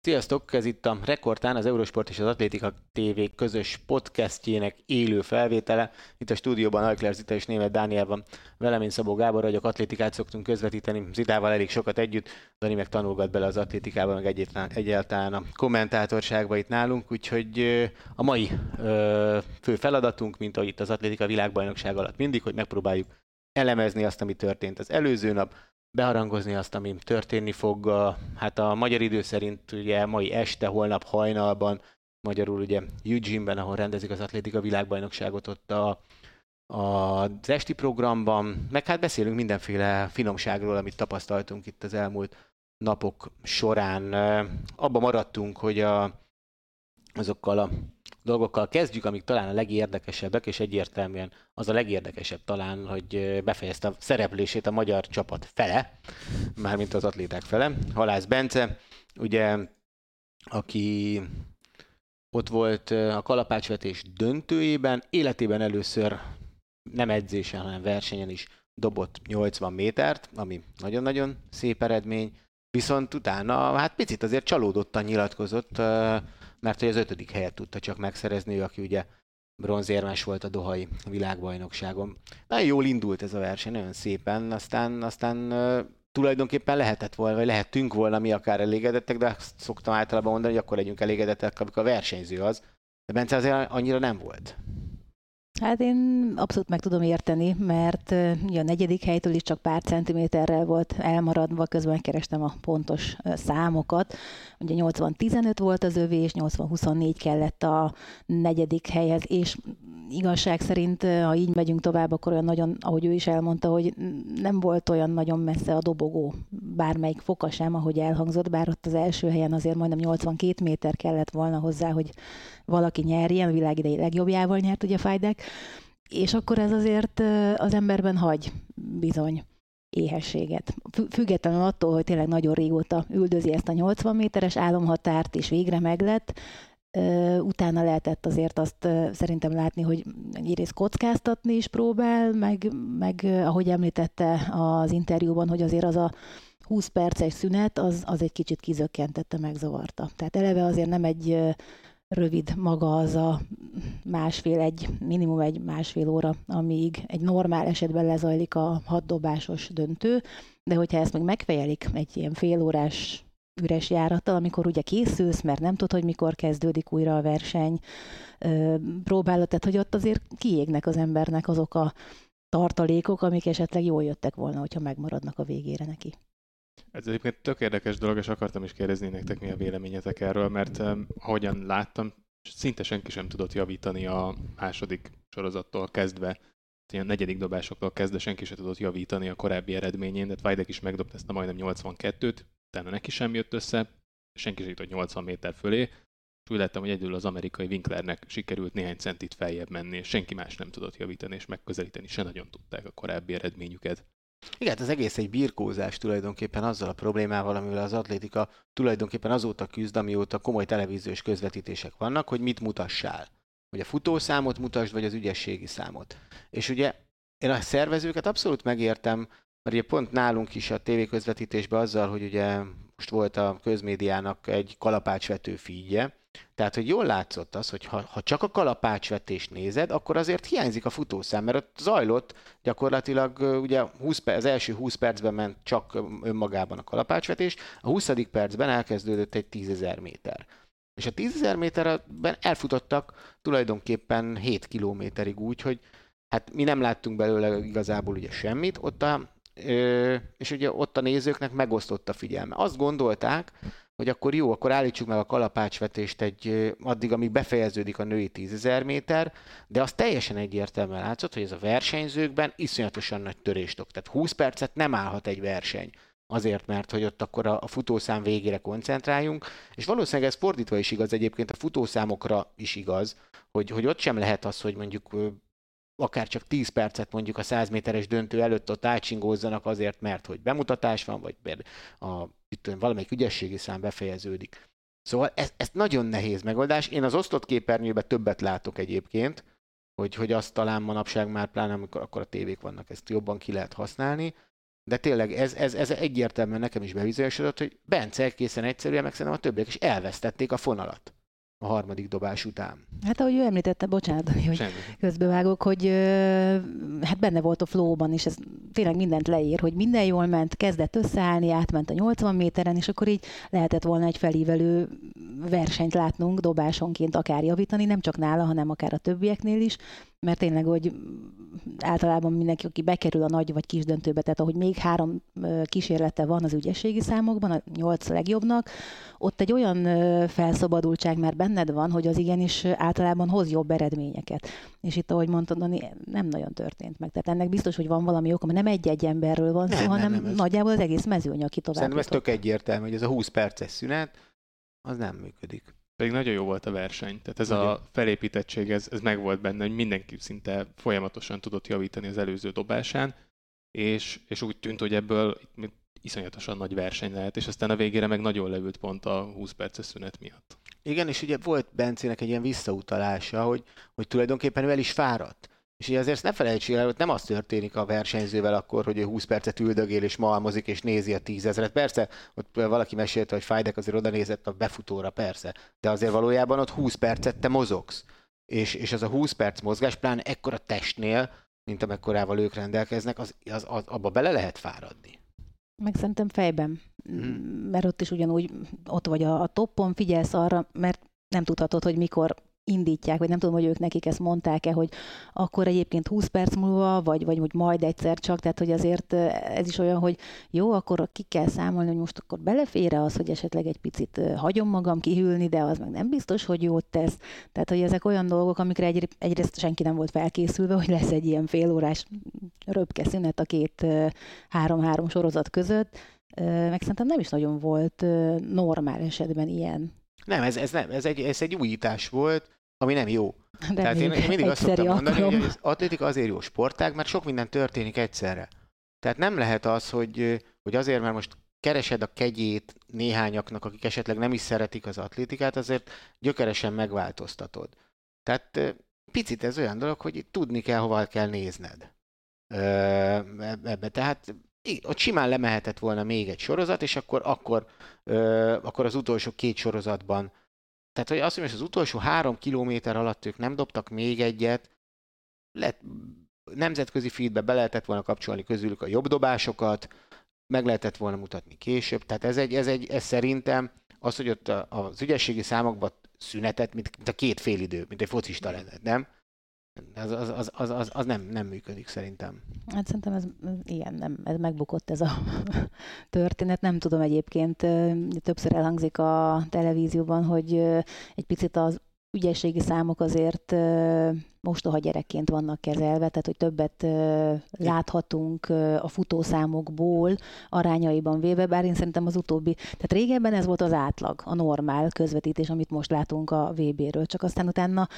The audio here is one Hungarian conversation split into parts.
Sziasztok! Ez itt a Rekordtán, az Eurosport és az Atlétika TV közös podcastjének élő felvétele. Itt a stúdióban Ajkler Zita és német Dániel van. Velem én Szabó Gábor vagyok, atlétikát szoktunk közvetíteni. Zitával elég sokat együtt, Dani meg tanulgat bele az atlétikába, meg egyáltalán, egyáltalán a kommentátorságba itt nálunk, úgyhogy a mai fő feladatunk, mint ahogy itt az atlétika világbajnokság alatt mindig, hogy megpróbáljuk elemezni azt, ami történt az előző nap, beharangozni azt, ami történni fog. Hát a magyar idő szerint ugye mai este, holnap hajnalban, magyarul ugye Eugene-ben, ahol rendezik az atlétika világbajnokságot ott a, a, az esti programban, meg hát beszélünk mindenféle finomságról, amit tapasztaltunk itt az elmúlt napok során. Abba maradtunk, hogy a, azokkal a dolgokkal kezdjük, amik talán a legérdekesebbek, és egyértelműen az a legérdekesebb talán, hogy befejezte a szereplését a magyar csapat fele, mármint az atléták fele. Halász Bence, ugye, aki ott volt a kalapácsvetés döntőjében, életében először nem edzésen, hanem versenyen is dobott 80 métert, ami nagyon-nagyon szép eredmény, viszont utána hát picit azért csalódottan nyilatkozott, mert hogy az ötödik helyet tudta csak megszerezni, ő, aki ugye bronzérmes volt a Dohai világbajnokságon. Nagyon jól indult ez a verseny, nagyon szépen, aztán, aztán tulajdonképpen lehetett volna, vagy lehetünk volna mi akár elégedettek, de azt szoktam általában mondani, hogy akkor legyünk elégedettek, amikor a versenyző az. De Bence azért annyira nem volt. Hát én abszolút meg tudom érteni, mert a negyedik helytől is csak pár centiméterrel volt elmaradva, közben kerestem a pontos számokat. Ugye 80-15 volt az övé, és 80-24 kellett a negyedik helyhez, és igazság szerint, ha így megyünk tovább, akkor olyan nagyon, ahogy ő is elmondta, hogy nem volt olyan nagyon messze a dobogó, bármelyik foka sem, ahogy elhangzott, bár ott az első helyen azért majdnem 82 méter kellett volna hozzá, hogy valaki nyerjen, a világ idei legjobbjával nyert ugye Fajdek, és akkor ez azért az emberben hagy bizony éhességet. Függetlenül attól, hogy tényleg nagyon régóta üldözi ezt a 80 méteres álomhatárt, és végre meglett, utána lehetett azért azt szerintem látni, hogy egyrészt kockáztatni is próbál, meg, meg ahogy említette az interjúban, hogy azért az a 20 perces szünet, az, az egy kicsit kizökkentette, megzavarta. Tehát eleve azért nem egy rövid maga az a másfél, egy, minimum egy másfél óra, amíg egy normál esetben lezajlik a hatdobásos döntő, de hogyha ezt meg megfejelik egy ilyen félórás üres járattal, amikor ugye készülsz, mert nem tudod, hogy mikor kezdődik újra a verseny, próbálod, tehát hogy ott azért kiégnek az embernek azok a tartalékok, amik esetleg jól jöttek volna, hogyha megmaradnak a végére neki. Ez egyébként tök érdekes dolog, és akartam is kérdezni nektek, mi a véleményetek erről, mert ahogyan láttam, szinte senki sem tudott javítani a második sorozattól kezdve, a negyedik dobásoktól kezdve senki sem tudott javítani a korábbi eredményén, de Vajdek is megdobta ezt a majdnem 82-t, utána neki sem jött össze, senki sem jutott 80 méter fölé, és úgy láttam, hogy egyedül az amerikai Winklernek sikerült néhány centit feljebb menni, és senki más nem tudott javítani, és megközelíteni se nagyon tudták a korábbi eredményüket. Igen, hát az egész egy birkózás tulajdonképpen azzal a problémával, amivel az atlétika tulajdonképpen azóta küzd, amióta komoly televíziós közvetítések vannak, hogy mit mutassál. Hogy a futószámot mutasd, vagy az ügyességi számot. És ugye én a szervezőket abszolút megértem, mert ugye pont nálunk is a tévéközvetítésben azzal, hogy ugye most volt a közmédiának egy kalapácsvető fígye, tehát, hogy jól látszott az, hogy ha, ha csak a kalapácsvetést nézed, akkor azért hiányzik a futószám, mert ott zajlott gyakorlatilag ugye 20 perc, az első 20 percben ment csak önmagában a kalapácsvetés, a 20. percben elkezdődött egy 10.000 méter. És a 10.000 méterben elfutottak tulajdonképpen 7 kilométerig úgy, hogy hát mi nem láttunk belőle igazából ugye semmit, ott a, és ugye ott a nézőknek megosztott a figyelme. Azt gondolták, hogy akkor jó, akkor állítsuk meg a kalapácsvetést egy, addig, amíg befejeződik a női 10.000 méter, de az teljesen egyértelműen látszott, hogy ez a versenyzőkben iszonyatosan nagy törést ok. Tehát 20 percet nem állhat egy verseny. Azért, mert hogy ott akkor a, a futószám végére koncentráljunk, és valószínűleg ez fordítva is igaz egyébként, a futószámokra is igaz, hogy, hogy ott sem lehet az, hogy mondjuk akár csak 10 percet mondjuk a 100 méteres döntő előtt ott átsingózzanak azért, mert hogy bemutatás van, vagy a, itt valamelyik ügyességi szám befejeződik. Szóval ez, ez nagyon nehéz megoldás. Én az osztott képernyőben többet látok egyébként, hogy, hogy azt talán manapság már pláne amikor akkor a tévék vannak, ezt jobban ki lehet használni, de tényleg ez, ez, ez egyértelműen nekem is bebizonyosodott, hogy Bence egészen egyszerűen, meg szerintem a többiek is elvesztették a fonalat a harmadik dobás után. Hát ahogy ő említette, bocsánat, hogy Semmi. közbevágok, hogy hát benne volt a flowban, és ez tényleg mindent leír, hogy minden jól ment, kezdett összeállni, átment a 80 méteren, és akkor így lehetett volna egy felívelő versenyt látnunk, dobásonként akár javítani, nem csak nála, hanem akár a többieknél is, mert tényleg, hogy általában mindenki, aki bekerül a nagy vagy kis döntőbe, tehát ahogy még három kísérlete van az ügyességi számokban, a nyolc legjobbnak, ott egy olyan felszabadultság már benned van, hogy az igenis általában hoz jobb eredményeket. És itt, ahogy mondtad, Dani, nem nagyon történt meg. Tehát ennek biztos, hogy van valami oka, mert nem egy-egy emberről van Nem, szó, nem, hanem nem, ez- nagyjából az egész mezőny, aki tovább Szerintem ez tök egyértelmű, hogy ez a 20 perces szünet, az nem működik. Pedig nagyon jó volt a verseny. Tehát ez Nagyon. a felépítettség, ez, ez meg volt benne, hogy mindenki szinte folyamatosan tudott javítani az előző dobásán, és, és úgy tűnt, hogy ebből iszonyatosan nagy verseny lehet, és aztán a végére meg nagyon leült pont a 20 perces szünet miatt. Igen, és ugye volt Bencének egy ilyen visszautalása, hogy, hogy tulajdonképpen ő el is fáradt. És ugye azért ezt ne felejtsék el, hogy nem az történik a versenyzővel akkor, hogy ő 20 percet üldögél és malmozik és nézi a tízezret. Persze, ott valaki mesélte, hogy Fajdek azért oda nézett a befutóra, persze. De azért valójában ott 20 percet te mozogsz. És, és az a 20 perc mozgás, pláne ekkora testnél, mint amekkorával ők rendelkeznek, az, az, az, abba bele lehet fáradni. Meg szerintem fejben, Mhm. mert ott is ugyanúgy ott vagy a, a toppon, figyelsz arra, mert nem tudhatod, hogy mikor indítják, vagy nem tudom, hogy ők nekik ezt mondták-e, hogy akkor egyébként 20 perc múlva, vagy, vagy hogy majd egyszer csak, tehát hogy azért ez is olyan, hogy jó, akkor ki kell számolni, hogy most akkor belefér az, hogy esetleg egy picit hagyom magam kihűlni, de az meg nem biztos, hogy jót tesz. Tehát, hogy ezek olyan dolgok, amikre egy, egyrészt senki nem volt felkészülve, hogy lesz egy ilyen félórás röpke szünet a két három-három sorozat között, meg szerintem nem is nagyon volt normál esetben ilyen. Nem, ez, ez, nem, ez, egy, ez egy újítás volt, ami nem jó. De Tehát én, én mindig azt szoktam mondani, alkalom. hogy az atlétika azért jó sportág, mert sok minden történik egyszerre. Tehát nem lehet az, hogy, hogy azért, mert most keresed a kegyét néhányaknak, akik esetleg nem is szeretik az atlétikát, azért gyökeresen megváltoztatod. Tehát picit ez olyan dolog, hogy tudni kell, hova kell nézned. Ebbe. Tehát ott simán lemehetett volna még egy sorozat, és akkor, akkor, akkor az utolsó két sorozatban tehát, hogy azt mondom, hogy az utolsó három kilométer alatt ők nem dobtak még egyet, lett, nemzetközi feedbe be lehetett volna kapcsolni közülük a jobb dobásokat, meg lehetett volna mutatni később. Tehát ez, egy, ez, egy, ez szerintem az, hogy ott az ügyességi számokban szünetet, mint, mint a két félidő, mint egy focista lenne, nem? Az, az, az, az, az, az nem, nem működik szerintem. Hát szerintem ez, ilyen, nem, ez megbukott ez a történet. Nem tudom egyébként, többször elhangzik a televízióban, hogy egy picit az ügyességi számok azért mostoha gyerekként vannak kezelve, tehát hogy többet láthatunk a futószámokból arányaiban véve, bár én szerintem az utóbbi, tehát régebben ez volt az átlag, a normál közvetítés, amit most látunk a VB-ről, csak aztán utána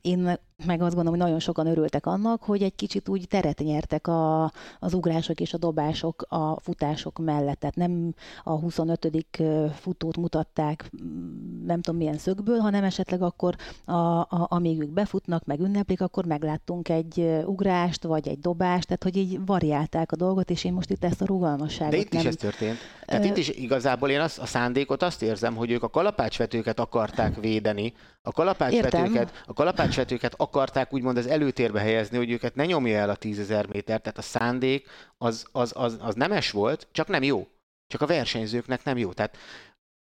én meg azt gondolom, hogy nagyon sokan örültek annak, hogy egy kicsit úgy teret nyertek a, az ugrások és a dobások a futások mellett. Tehát nem a 25. futót mutatták mm, nem tudom milyen szögből, hanem esetleg akkor, a, a, amíg ők befutnak, meg ünneplik, akkor megláttunk egy ugrást, vagy egy dobást, tehát hogy így variálták a dolgot, és én most itt ezt a rugalmasságot De itt nem... is ez történt. Tehát Ö, itt is igazából én azt, a szándékot azt érzem, hogy ők a kalapácsvetőket akarták védeni, a kalapácsvetőket, a kalapácsvetőket akarták úgymond az előtérbe helyezni, hogy őket ne nyomja el a tízezer méter, tehát a szándék az, az, az, az nemes volt, csak nem jó. Csak a versenyzőknek nem jó. Tehát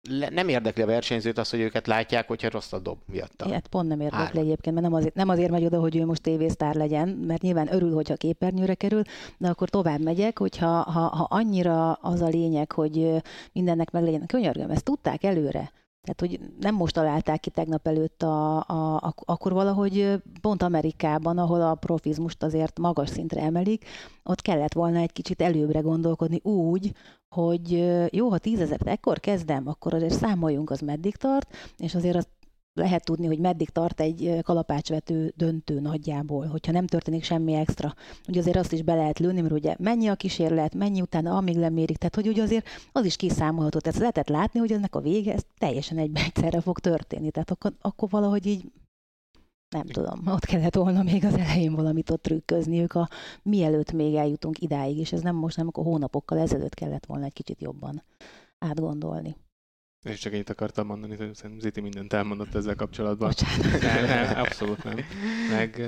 le, nem érdekli a versenyzőt az, hogy őket látják, hogyha rossz a dob miatta. Hát pont nem érdekli Hárman. egyébként, mert nem azért, nem azért megy oda, hogy ő most tévésztár legyen, mert nyilván örül, hogyha képernyőre kerül, de akkor tovább megyek, hogyha ha, ha annyira az a lényeg, hogy mindennek meg legyen. Könyörgöm, ezt tudták előre. Tehát, hogy nem most találták ki tegnap előtt, a, a, a, akkor valahogy pont Amerikában, ahol a profizmust azért magas szintre emelik, ott kellett volna egy kicsit előbbre gondolkodni úgy, hogy jó, ha tízezeret ekkor kezdem, akkor azért számoljunk, az meddig tart, és azért azt lehet tudni, hogy meddig tart egy kalapácsvető döntő nagyjából, hogyha nem történik semmi extra. Ugye azért azt is be lehet lőni, mert ugye mennyi a kísérlet, mennyi utána, amíg lemérik. Tehát, hogy ugye azért az is kiszámolható. Tehát lehetett látni, hogy ennek a vége ez teljesen egybe egyszerre fog történni. Tehát akkor, akkor valahogy így nem tudom, ott kellett volna még az elején valamit ott trükközniük, a, mielőtt még eljutunk idáig, és ez nem most, nem akkor hónapokkal ezelőtt kellett volna egy kicsit jobban átgondolni. És csak ennyit akartam mondani, hogy szerintem Ziti mindent elmondott ezzel kapcsolatban. Bocsánat. Nem, nem, abszolút nem. Meg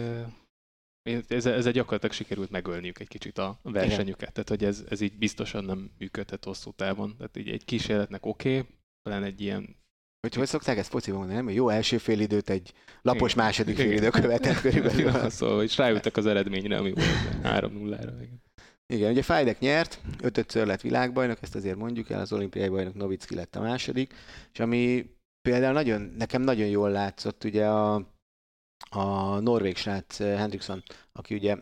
ez, ez gyakorlatilag sikerült megölniük egy kicsit a versenyüket. Igen. Tehát, hogy ez, ez így biztosan nem működhet hosszú távon. Tehát így egy kísérletnek oké, okay, talán egy ilyen hogy hogy szokták ezt fociban mondani, nem? Jó első fél időt egy lapos Igen. második fél idő követett körülbelül. Ja, szóval, hogy rájöttek az eredményre, ami volt 3-0-ra. Igen, ugye Fajdek nyert, ötötször lett világbajnok, ezt azért mondjuk el, az olimpiai bajnok Novicki lett a második, és ami például nagyon, nekem nagyon jól látszott, ugye a, a norvég srác eh, Hendrickson, aki ugye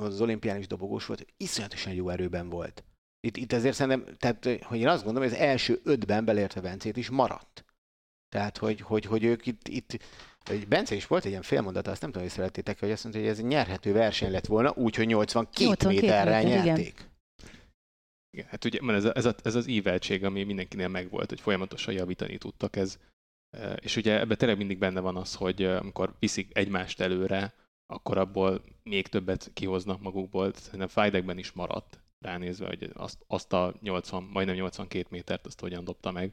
az olimpián is dobogós volt, iszonyatosan jó erőben volt. Itt, itt azért szerintem, tehát, hogy én azt gondolom, hogy az első ötben belértve Bencét is maradt. Tehát, hogy, hogy, hogy ők itt, itt Bence is volt egy ilyen félmondata, azt nem tudom, hogy szerettétek, hogy azt mondta, hogy ez egy nyerhető verseny lett volna, úgyhogy 82, 82 méterre méter, nyerték. Igen. Igen, hát ugye ez, a, ez, a, ez az íveltség, ami mindenkinél megvolt, hogy folyamatosan javítani tudtak, ez, e, és ugye ebben tényleg mindig benne van az, hogy e, amikor viszik egymást előre, akkor abból még többet kihoznak magukból. Szerintem Fajdekben is maradt, ránézve, hogy azt, azt a 80, majdnem 82 métert, azt hogyan dobta meg.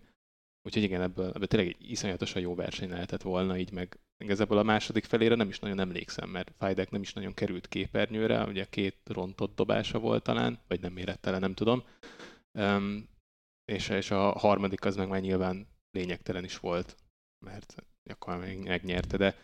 Úgyhogy igen, ebből, ebből tényleg egy iszonyatosan jó verseny lehetett volna, így meg igazából a második felére nem is nagyon emlékszem, mert Fajdek nem is nagyon került képernyőre, ugye két rontott dobása volt talán, vagy nem érett el, nem tudom. Um, és, és a harmadik az meg már nyilván lényegtelen is volt, mert akkor még megnyerte, de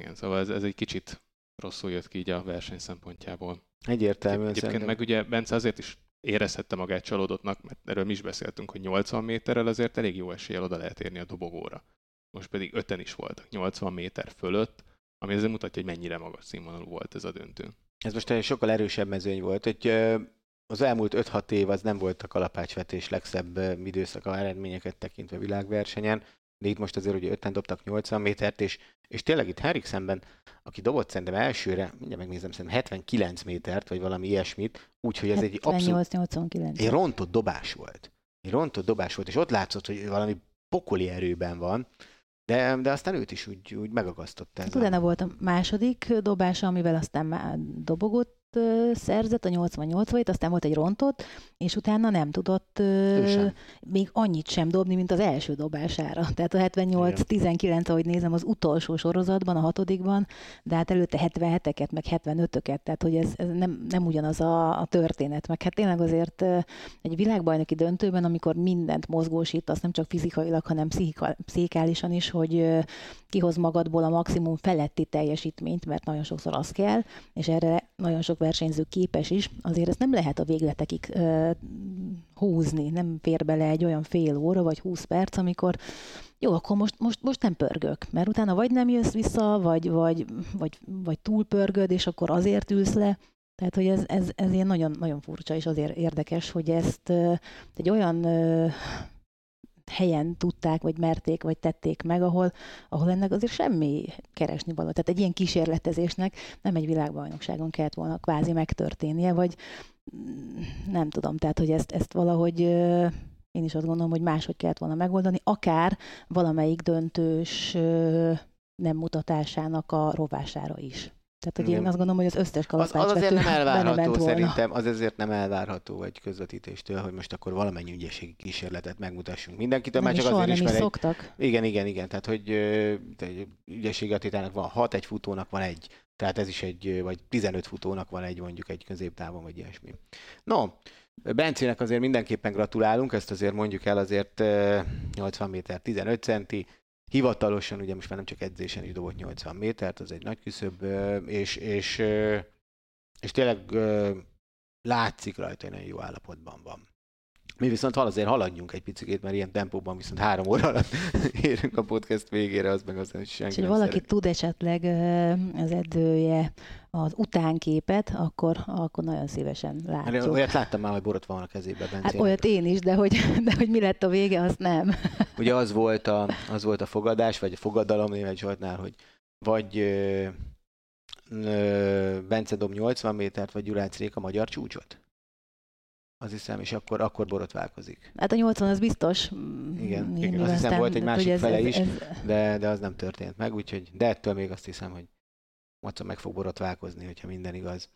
igen, szóval ez, ez egy kicsit rosszul jött ki így a verseny szempontjából. Egyértelműen Egyébként szerintem. meg ugye Bence azért is érezhette magát csalódottnak, mert erről mi is beszéltünk, hogy 80 méterrel azért elég jó eséllyel oda lehet érni a dobogóra. Most pedig öten is voltak, 80 méter fölött, ami azért mutatja, hogy mennyire magas színvonalú volt ez a döntő. Ez most egy sokkal erősebb mezőny volt, hogy az elmúlt 5-6 év az nem volt a kalapácsvetés legszebb időszaka eredményeket tekintve világversenyen, de itt most azért ugye öten dobtak 80 métert, és, és tényleg itt Henriksenben, aki dobott szerintem elsőre, mindjárt megnézem, szerintem 79 métert, vagy valami ilyesmit, úgyhogy ez egy abszolút 89. egy rontott dobás volt. Egy rontott dobás volt, és ott látszott, hogy valami pokoli erőben van, de, de aztán őt is úgy, úgy megakasztotta. Ez Utána volt a második dobása, amivel aztán már dobogott, szerzett, a 88 vagy, aztán volt egy rontott, és utána nem tudott uh, még annyit sem dobni, mint az első dobására. Tehát a 78-19, ahogy nézem, az utolsó sorozatban, a hatodikban, de hát előtte 77-eket, meg 75-öket, tehát hogy ez, ez nem, nem ugyanaz a, a történet. Meg hát tényleg azért egy világbajnoki döntőben, amikor mindent mozgósít, azt nem csak fizikailag, hanem pszichikálisan is, hogy kihoz magadból a maximum feletti teljesítményt, mert nagyon sokszor az kell, és erre nagyon sok versenyző képes is, azért ezt nem lehet a végletekig uh, húzni, nem fér bele egy olyan fél óra vagy 20 perc, amikor jó, akkor most, most, most nem pörgök, mert utána vagy nem jössz vissza, vagy, vagy, vagy, vagy túl pörgöd, és akkor azért ülsz le. Tehát, hogy ez, ez, ez ilyen nagyon, nagyon furcsa, és azért érdekes, hogy ezt egy olyan helyen tudták, vagy merték, vagy tették meg, ahol, ahol ennek azért semmi keresni való. Tehát egy ilyen kísérletezésnek nem egy világbajnokságon kellett volna kvázi megtörténnie, vagy mm, nem tudom, tehát hogy ezt, ezt valahogy én is azt gondolom, hogy máshogy kellett volna megoldani, akár valamelyik döntős nem mutatásának a rovására is. Tehát, hogy én azt gondolom, hogy az összes kalapács az, az azért nem elvárható szerintem, az azért nem elvárható egy közvetítéstől, hogy most akkor valamennyi ügyességi kísérletet megmutassunk mindenkitől, már csak azért is, mert szoktak. Egy, igen, igen, igen, tehát hogy egy ügyességatétának van hat, egy futónak van egy. Tehát ez is egy, vagy 15 futónak van egy mondjuk egy középtávon, vagy ilyesmi. No, Bencének azért mindenképpen gratulálunk, ezt azért mondjuk el, azért 80 méter 15 centi, hivatalosan ugye most már nem csak edzésen is dobott 80 métert, az egy nagy küszöb, és, és, és tényleg látszik rajta, hogy nagyon jó állapotban van. Mi viszont azért haladjunk egy picit, mert ilyen tempóban viszont három óra alatt érünk a podcast végére, az meg aztán senki És valaki szeret. tud esetleg az edzője az utánképet, akkor, akkor nagyon szívesen látjuk. Olyat láttam már, hogy borotva van a kezében. Hát olyat én is, de hogy, de hogy mi lett a vége, azt nem. Ugye az volt a, az volt a fogadás, vagy a fogadalom német Zsoltnál, hogy vagy ö, ö, Bence dob 80 métert, vagy Gyuránc Réka magyar csúcsot. Azt hiszem, és akkor, akkor borotválkozik. Hát a 80 az biztos. Igen, igen azt hiszem volt egy másik ez, fele ez, is, ez, de, de az nem történt meg, úgyhogy, de ettől még azt hiszem, hogy Maca meg fog borotválkozni, hogyha minden igaz.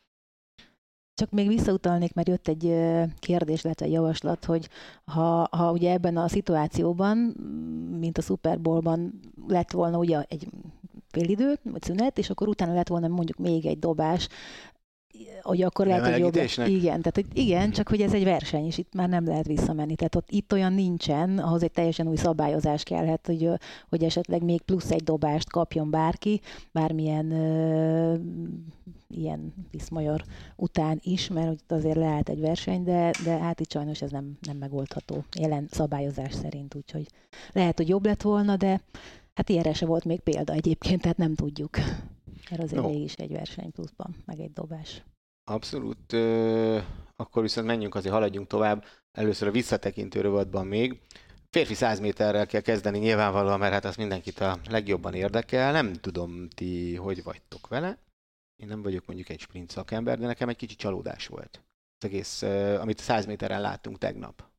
Csak még visszautalnék, mert jött egy kérdés, illetve egy javaslat, hogy ha, ha ugye ebben a szituációban, mint a Super Bowlban lett volna ugye egy félidő, vagy szünet, és akkor utána lett volna mondjuk még egy dobás, hogy akkor lehet, hogy jobb. Igen, tehát hogy igen, csak hogy ez egy verseny, és itt már nem lehet visszamenni. Tehát ott itt olyan nincsen, ahhoz egy teljesen új szabályozás kellhet, hogy, hogy esetleg még plusz egy dobást kapjon bárki, bármilyen ö, ilyen viszmajor után is, mert itt azért leállt egy verseny, de, de hát itt sajnos ez nem, nem megoldható jelen szabályozás szerint, úgyhogy lehet, hogy jobb lett volna, de hát ilyenre se volt még példa egyébként, tehát nem tudjuk. Mert azért no. mégis egy verseny pluszban, meg egy dobás. Abszolút. Akkor viszont menjünk, azért haladjunk tovább. Először a visszatekintő rovatban még. Férfi 100 méterrel kell kezdeni nyilvánvalóan, mert hát az mindenkit a legjobban érdekel. Nem tudom, ti hogy vagytok vele. Én nem vagyok mondjuk egy sprint szakember, de nekem egy kicsi csalódás volt. Az egész, amit a 100 méteren láttunk tegnap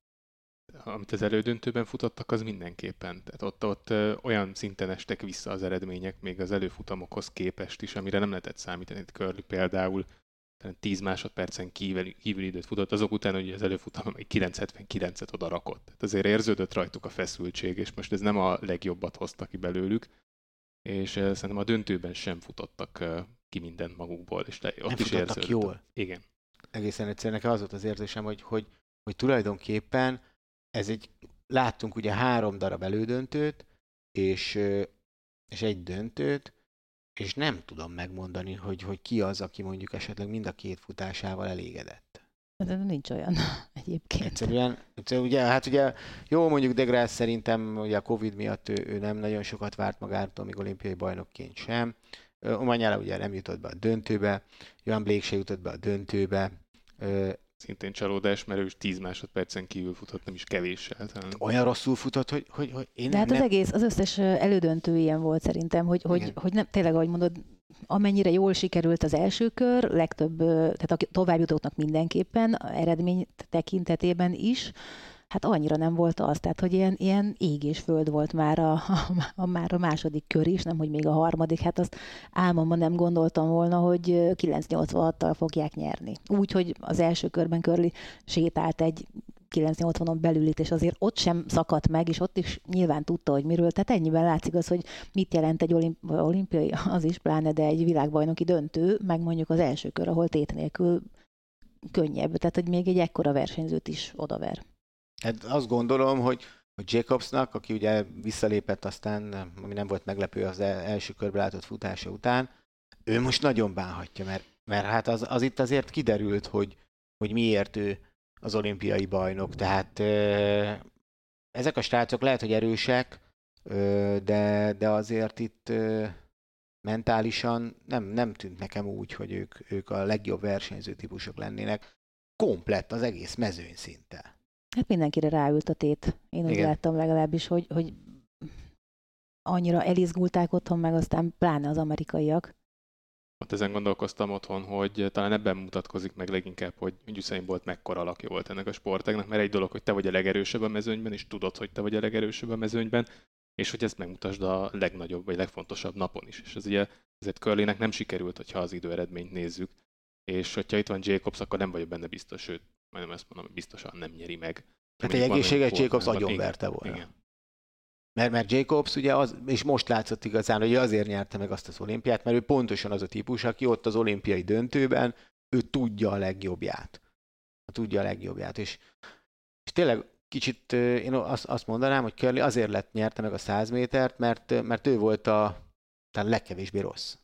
amit az elődöntőben futottak, az mindenképpen. Tehát ott, ott olyan szinten estek vissza az eredmények, még az előfutamokhoz képest is, amire nem lehetett számítani. Itt Curly például 10 másodpercen kívül, kívül időt futott, azok után hogy az előfutam egy 979-et oda rakott. Tehát azért érződött rajtuk a feszültség, és most ez nem a legjobbat hozta ki belőlük, és szerintem a döntőben sem futottak ki mindent magukból, és ott nem is érződött. jól. Igen. Egészen egyszerűen nekem az volt az érzésem, hogy, hogy, hogy tulajdonképpen ez egy, láttunk ugye három darab elődöntőt, és, és egy döntőt, és nem tudom megmondani, hogy, hogy ki az, aki mondjuk esetleg mind a két futásával elégedett. De nincs olyan egyébként. Egyszerűen, egyszerűen ugye, hát ugye jó mondjuk De szerintem ugye a Covid miatt ő, ő nem nagyon sokat várt magától, még olimpiai bajnokként sem. Omanyála ugye nem jutott be a döntőbe, Johan Blake se jutott be a döntőbe, szintén csalódás, mert ő is 10 másodpercen kívül futott, nem is kevéssel. Talán. Olyan rosszul futott, hogy, hogy, hogy én De hát nem... az egész, az összes elődöntő ilyen volt szerintem, hogy, hogy, hogy nem, tényleg, ahogy mondod, amennyire jól sikerült az első kör, legtöbb, tehát a továbbjutóknak mindenképpen, eredmény tekintetében is, hát annyira nem volt az, tehát hogy ilyen, ilyen ég és föld volt már a, a, a, már a második kör is, nem hogy még a harmadik, hát azt álmomban nem gondoltam volna, hogy 986-tal fogják nyerni. Úgy, hogy az első körben Körli sétált egy 980-on belülit, és azért ott sem szakadt meg, és ott is nyilván tudta, hogy miről. Tehát ennyiben látszik az, hogy mit jelent egy olimp- olimpiai, az is pláne, de egy világbajnoki döntő, meg mondjuk az első kör, ahol tét nélkül könnyebb. Tehát, hogy még egy ekkora versenyzőt is odaver. Hát azt gondolom, hogy, hogy Jacobsnak, aki ugye visszalépett aztán, ami nem volt meglepő az első körbe látott futása után, ő most nagyon bánhatja, mert, mert hát az, az itt azért kiderült, hogy, hogy miért ő az olimpiai bajnok. Tehát ezek a srácok lehet, hogy erősek, de, de azért itt mentálisan nem, nem tűnt nekem úgy, hogy ők, ők a legjobb versenyző típusok lennének. Komplett az egész mezőny szinte. Hát mindenkire ráült a tét. Én úgy Igen. láttam legalábbis, hogy, hogy annyira elizgulták otthon, meg aztán pláne az amerikaiak. Ott ezen gondolkoztam otthon, hogy talán ebben mutatkozik meg leginkább, hogy Usain Bolt mekkora alakja volt ennek a sportágnak, mert egy dolog, hogy te vagy a legerősebb a mezőnyben, és tudod, hogy te vagy a legerősebb a mezőnyben, és hogy ezt megmutasd a legnagyobb vagy legfontosabb napon is. És ez ugye ezért Curlynek nem sikerült, hogyha az időeredményt nézzük. És hogyha itt van Jacobs, akkor nem vagyok benne biztos, sőt, majdnem ezt mondom, hogy biztosan nem nyeri meg. Hát egy egészséges Jacobs verte volna. Igen. Mert, mert Jacobs ugye az, és most látszott igazán, hogy azért nyerte meg azt az olimpiát, mert ő pontosan az a típus, aki ott az olimpiai döntőben, ő tudja a legjobbját. Tudja a legjobbját. És, és tényleg kicsit én azt, azt mondanám, hogy Curly azért lett nyerte meg a 100 métert, mert, mert ő volt a talán legkevésbé rossz.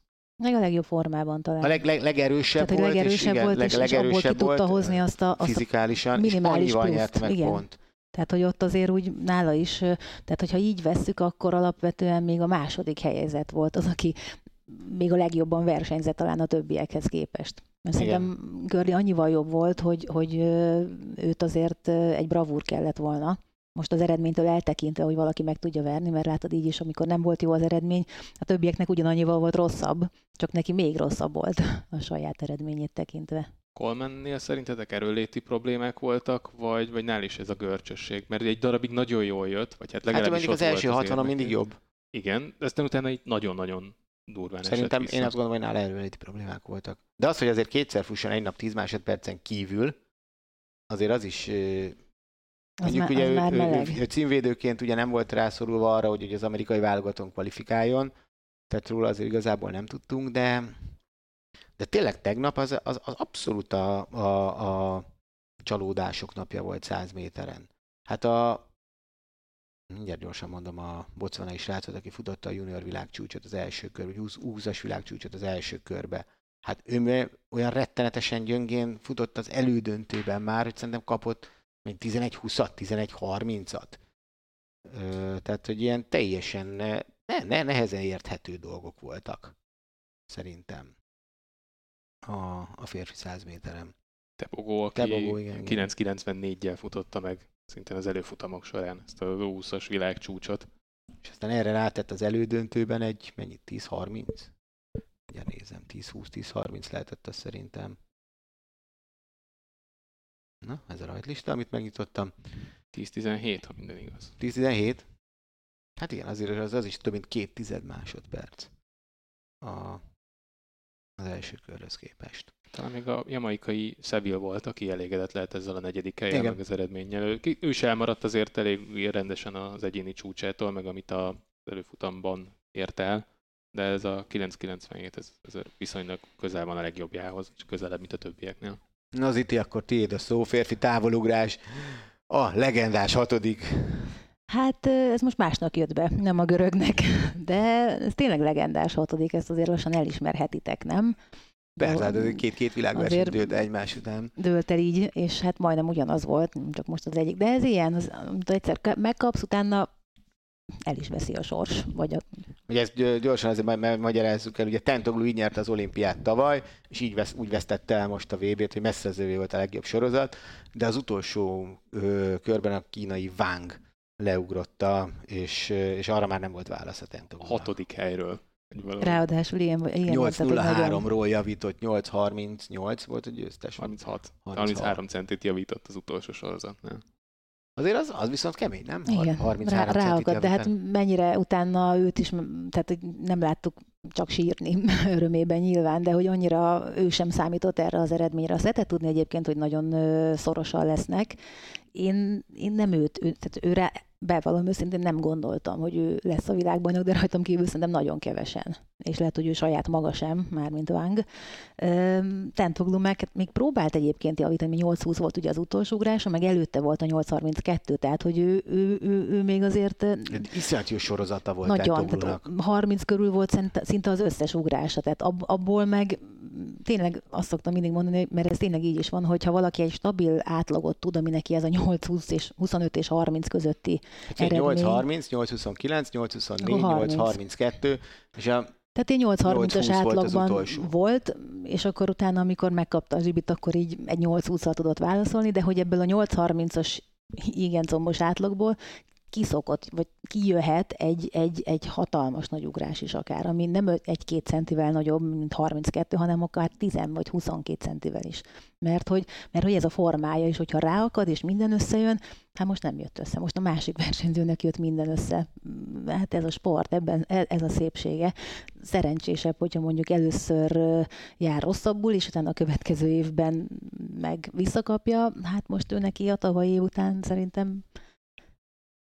Meg a legjobb formában talán. A leg, leg, legerősebb Tehát, volt, legerősebb és, volt, igen, és, legerősebb és abból ki tudta hozni azt a, azt fizikálisan, minimális és nyerte meg igen. pont. Tehát, hogy ott azért úgy nála is, tehát hogyha így vesszük, akkor alapvetően még a második helyezett volt az, aki még a legjobban versenyzett talán a többiekhez képest. Mert Igen. szerintem Görli annyival jobb volt, hogy, hogy őt azért egy bravúr kellett volna. Most az eredménytől eltekintve, hogy valaki meg tudja verni, mert látod így is, amikor nem volt jó az eredmény, a többieknek ugyanannyival volt rosszabb, csak neki még rosszabb volt a saját eredményét tekintve. Colemannél szerintetek erőléti problémák voltak, vagy, vagy nál is ez a görcsösség? Mert egy darabig nagyon jól jött, vagy hát legalábbis Hát mondjuk az első 60 mindig jobb. Igen, de aztán utána így nagyon-nagyon durván Szerintem esett én azt gondolom, hogy nála erőléti problémák voltak. De az, hogy azért kétszer fusson egy nap 10 másodpercen kívül, azért az is Az Mondjuk már, ugye az ő, már ő, ő, ő címvédőként ugye nem volt rászorulva arra, hogy, hogy az amerikai válogatón kvalifikáljon, tehát róla azért igazából nem tudtunk, de, de tényleg tegnap az, az, az abszolút a, a, a csalódások napja volt 100 méteren. Hát a, mindjárt gyorsan mondom, a botswanai srácot, aki futotta a junior világcsúcsot az első kör, vagy 20, 20-as világcsúcsot az első körbe. Hát ő olyan rettenetesen gyöngén futott az elődöntőben már, hogy szerintem kapott még 11-20-at, 11-30-at. Ö, tehát, hogy ilyen teljesen ne, ne, nehezen érthető dolgok voltak, szerintem. A, a férfi 100 méterem. Tebogó, aki Tebogó, igen. 994-jel futotta meg szintén az előfutamok során ezt a 20-as világcsúcsot. És aztán erre rátett az elődöntőben egy, mennyit, 10-30? Ugye nézem, 10-20-10-30 lehetett az szerintem. Na, ez a rajtlista, amit megnyitottam. 10-17, ha minden igaz. 10-17? Hát igen, azért az, az is több mint két tized másodperc a, az első körhöz képest. Talán még a jamaikai Seville volt, aki elégedett lehet ezzel a negyedik helyen, meg az eredménnyel. Ő, ő is elmaradt azért elég rendesen az egyéni csúcsától, meg amit a előfutamban ért el, de ez a 997, ez, ez viszonylag közel van a legjobbjához, és közelebb, mint a többieknél. Na Ziti, akkor tiéd a szó, férfi távolugrás, a legendás hatodik. Hát ez most másnak jött be, nem a görögnek, de ez tényleg legendás hatodik, ezt azért lassan elismerhetitek, nem? Persze, hát két-két világverseny dőlt egymás után. dőlt el így, és hát majdnem ugyanaz volt, csak most az egyik. De ez ilyen, az, egyszer ka- megkapsz, utána el is veszi a sors, vagy a, Ugye ezt gy- gyorsan azért ma- ma- magyarázzuk el, ugye Tentoglu így nyerte az olimpiát tavaly, és így vesz, úgy vesztette el most a VB-t, hogy messze az övé volt a legjobb sorozat, de az utolsó ö, körben a kínai Wang leugrotta, és, és arra már nem volt válasz a A Tentoglu. hatodik helyről. Ráadásul ilyen, ilyen volt, tehát, hogy nagyon- 8-0-3-ról javított, 8-38 volt a győztes. 36. 36. 33 centit javított az utolsó sorozatnál. Azért az, az viszont kemény, nem? Igen, 33 rá, ráakadt, de hát mennyire utána őt is, tehát nem láttuk csak sírni örömében nyilván, de hogy annyira ő sem számított erre az eredményre. Azt lehetett tudni egyébként, hogy nagyon szorosan lesznek. Én, én nem őt, ő, tehát őre bevallom őszintén nem gondoltam, hogy ő lesz a világbajnok, de rajtam kívül szerintem nagyon kevesen. És lehet, hogy ő saját maga sem, mármint Wang. Tentoglu meg hát még próbált egyébként javítani, 8-20 volt ugye az utolsó ugrása, meg előtte volt a 8-32, tehát hogy ő, ő, ő, ő még azért Egy Iszonyat jó sorozata volt nagyon, tehát 30 körül volt szinte, az összes ugrása, tehát ab, abból meg tényleg azt szoktam mindig mondani, mert ez tényleg így is van, hogy ha valaki egy stabil átlagot tud, ami neki ez a 8-20 és 25 és 30 közötti Hát ugye eredmény. 8-30, 8-29, 8-24, Akkor 8-32, és a Tehát én 8-30-as 8-20 volt az átlagban utolsó. volt, és akkor utána, amikor megkapta a zsibit, akkor így egy 8-20-al tudott válaszolni, de hogy ebből a 8-30-as igen combos átlagból kiszokott, vagy kijöhet egy, egy, egy hatalmas nagy ugrás is akár, ami nem egy-két centivel nagyobb, mint 32, hanem akár 10 vagy 22 centivel is. Mert hogy, mert hogy ez a formája is, hogyha ráakad, és minden összejön, hát most nem jött össze. Most a másik versenyzőnek jött minden össze. Mm, Hát ez a sport, ebben e- ez a szépsége. Szerencsésebb, hogyha mondjuk először jár rosszabbul, és utána a következő évben meg visszakapja. Hát most ő neki a tavalyi után szerintem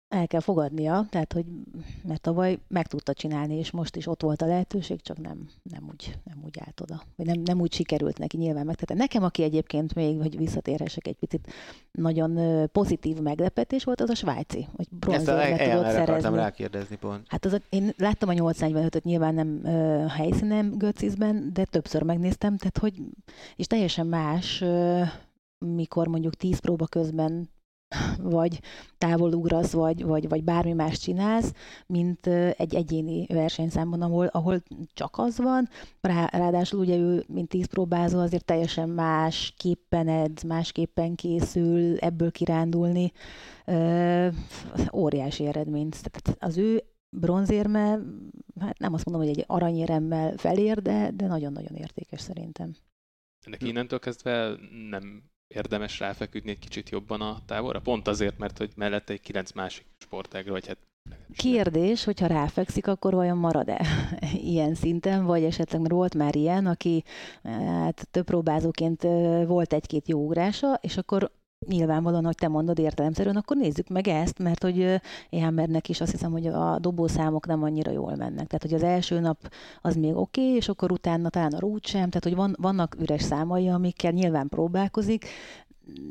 el kell fogadnia, tehát hogy mert tavaly meg tudta csinálni, és most is ott volt a lehetőség, csak nem, nem, úgy, nem úgy állt oda. Vagy nem, nem úgy sikerült neki nyilván meg. Tehát nekem, aki egyébként még, hogy visszatérhessek egy picit, nagyon pozitív meglepetés volt, az a svájci, hogy bronzérmet tudott szerezni. rákérdezni pont. Hát az, a- én láttam a 845-öt nyilván nem ö, helyszínen Göcizben, de többször megnéztem, tehát hogy, és teljesen más, ö, mikor mondjuk 10 próba közben vagy távol ugrasz, vagy, vagy, vagy bármi más csinálsz, mint egy egyéni versenyszámban, ahol, ahol csak az van. Rá, ráadásul ugye ő, mint tíz próbázó, azért teljesen más képpen edz, másképpen készül, ebből kirándulni. Ö, óriási eredmény. Tehát az ő bronzérme, hát nem azt mondom, hogy egy aranyéremmel felér, de, de nagyon-nagyon értékes szerintem. ennek innentől kezdve nem érdemes ráfeküdni egy kicsit jobban a távolra? Pont azért, mert hogy mellette egy kilenc másik sportágra, vagy hát Kérdés, hogyha ráfekszik, akkor vajon marad-e ilyen szinten, vagy esetleg mert volt már ilyen, aki hát több próbázóként volt egy-két jó ugrása, és akkor nyilvánvalóan, hogy te mondod értelemszerűen, akkor nézzük meg ezt, mert hogy Éhámernek is azt hiszem, hogy a dobószámok nem annyira jól mennek. Tehát, hogy az első nap az még oké, okay, és akkor utána talán a rút sem, tehát, hogy van, vannak üres számai, amikkel nyilván próbálkozik,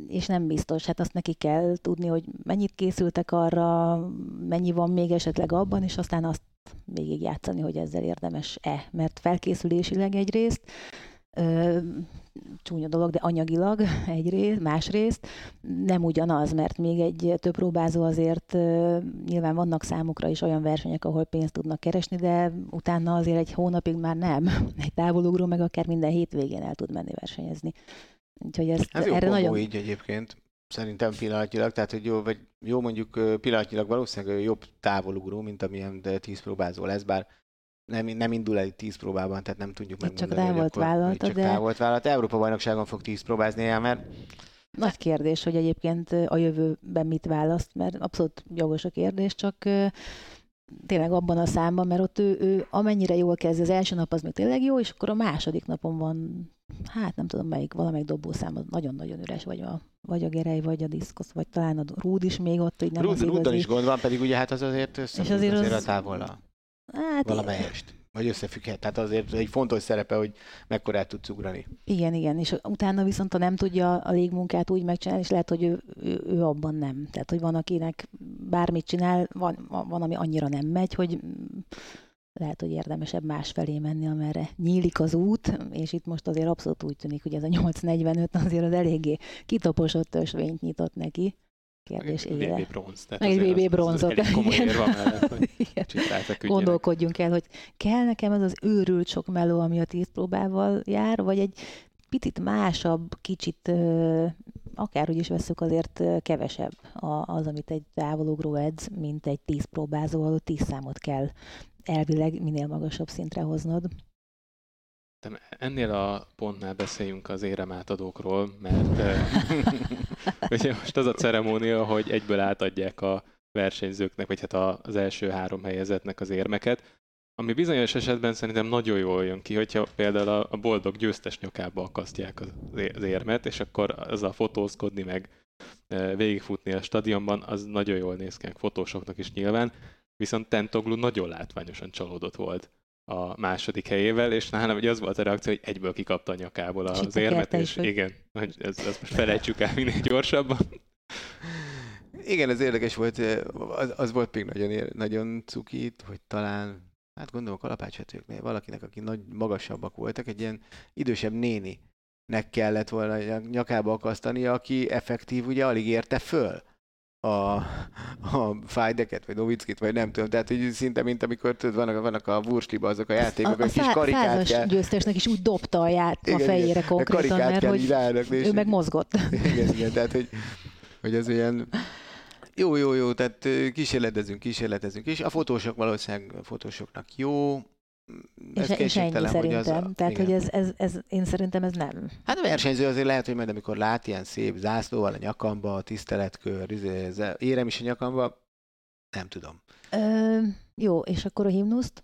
és nem biztos, hát azt neki kell tudni, hogy mennyit készültek arra, mennyi van még esetleg abban, és aztán azt végigjátszani, hogy ezzel érdemes-e, mert felkészülésileg egyrészt, csúnya dolog, de anyagilag egyrészt, másrészt nem ugyanaz, mert még egy több próbázó azért nyilván vannak számukra is olyan versenyek, ahol pénzt tudnak keresni, de utána azért egy hónapig már nem. Egy távolugró meg akár minden hétvégén el tud menni versenyezni. Úgyhogy ez, ez erre nagyon... így egyébként, szerintem pillanatnyilag, tehát hogy jó, vagy jó mondjuk pillanatnyilag valószínűleg jobb távolugró, mint amilyen 10 próbázó lesz, bár nem, nem indul el 10 próbában, tehát nem tudjuk meg. Csak távolt vállalta, csak de... távolt vállalt. Európa bajnokságon fog 10 próbázni el, mert nagy kérdés, hogy egyébként a jövőben mit választ, mert abszolút jogos a kérdés, csak tényleg abban a számban, mert ott ő, ő amennyire jól kezd, az első nap az még tényleg jó, és akkor a második napon van, hát nem tudom melyik, valamelyik dobószám nagyon-nagyon üres, vagy a, vagy a gerej, vagy a diszkosz, vagy talán a rúd is még ott, hogy nem Rúd, az igazi. is gond van, pedig ugye hát az azért és azért, azért az... a távol hát valamelyest. Vagy összefügghet. Tehát azért egy fontos szerepe, hogy mekkorát tudsz ugrani. Igen, igen. És utána viszont, ha nem tudja a légmunkát úgy megcsinálni, és lehet, hogy ő, ő, ő abban nem. Tehát, hogy van, akinek bármit csinál, van, van, ami annyira nem megy, hogy lehet, hogy érdemesebb másfelé menni, amerre nyílik az út, és itt most azért abszolút úgy tűnik, hogy ez a 845 azért az eléggé kitaposott ösvényt nyitott neki kérdés ére. VB bronz. Meg egy VB bronzot. Az, az komoly érva mellett, hogy Gondolkodjunk el, hogy kell nekem ez az őrült sok meló, ami a tíz próbával jár, vagy egy picit másabb, kicsit akárhogy is veszük, azért kevesebb az, amit egy távolugró edz, mint egy tíz próbázó, ahol tíz számot kell elvileg minél magasabb szintre hoznod. Ennél a pontnál beszéljünk az éremátadókról, mert ugye most az a ceremónia, hogy egyből átadják a versenyzőknek, vagy hát az első három helyezetnek az érmeket, ami bizonyos esetben szerintem nagyon jól jön ki, hogyha például a boldog győztes nyakába akasztják az érmet, és akkor az a fotózkodni meg végigfutni a stadionban, az nagyon jól néz ki, fotósoknak is nyilván, viszont Tentoglu nagyon látványosan csalódott volt a második helyével, és nálam ugye az volt a reakció, hogy egyből kikapta a nyakából az érmet, és hogy... igen, hogy ez, ezt most felejtsük el minél gyorsabban. Igen, ez érdekes volt, az, az volt még nagyon, nagyon cukit, hogy talán, hát gondolom a kalapácsvetőknél valakinek, aki nagy magasabbak voltak, egy ilyen idősebb néni nek kellett volna nyakába akasztani, aki effektív ugye alig érte föl a, a Fájdeket, vagy Novickit, vagy nem tudom, tehát hogy szinte, mint amikor tudod, vannak, vannak a Wursliba azok a játékok, a, a kis karikát kell. győztesnek is úgy dobta a, ját, igen, a fejére igen, konkrétan, a mert hogy ráadnak, ő meg mozgott. Igen, igen, tehát hogy, hogy ez olyan jó, jó, jó, tehát kísérletezünk, kísérletezünk, és a fotósok valószínűleg a fotósoknak jó, ez és, és ennyi. Hogy az Tehát, igen. hogy ez, ez, ez, én szerintem ez nem. Hát a versenyző azért lehet, hogy majd amikor lát ilyen szép zászlóval a nyakamba, a tiszteletkör, izé, érem is a nyakamba, nem tudom. Ö, jó, és akkor a himnuszt?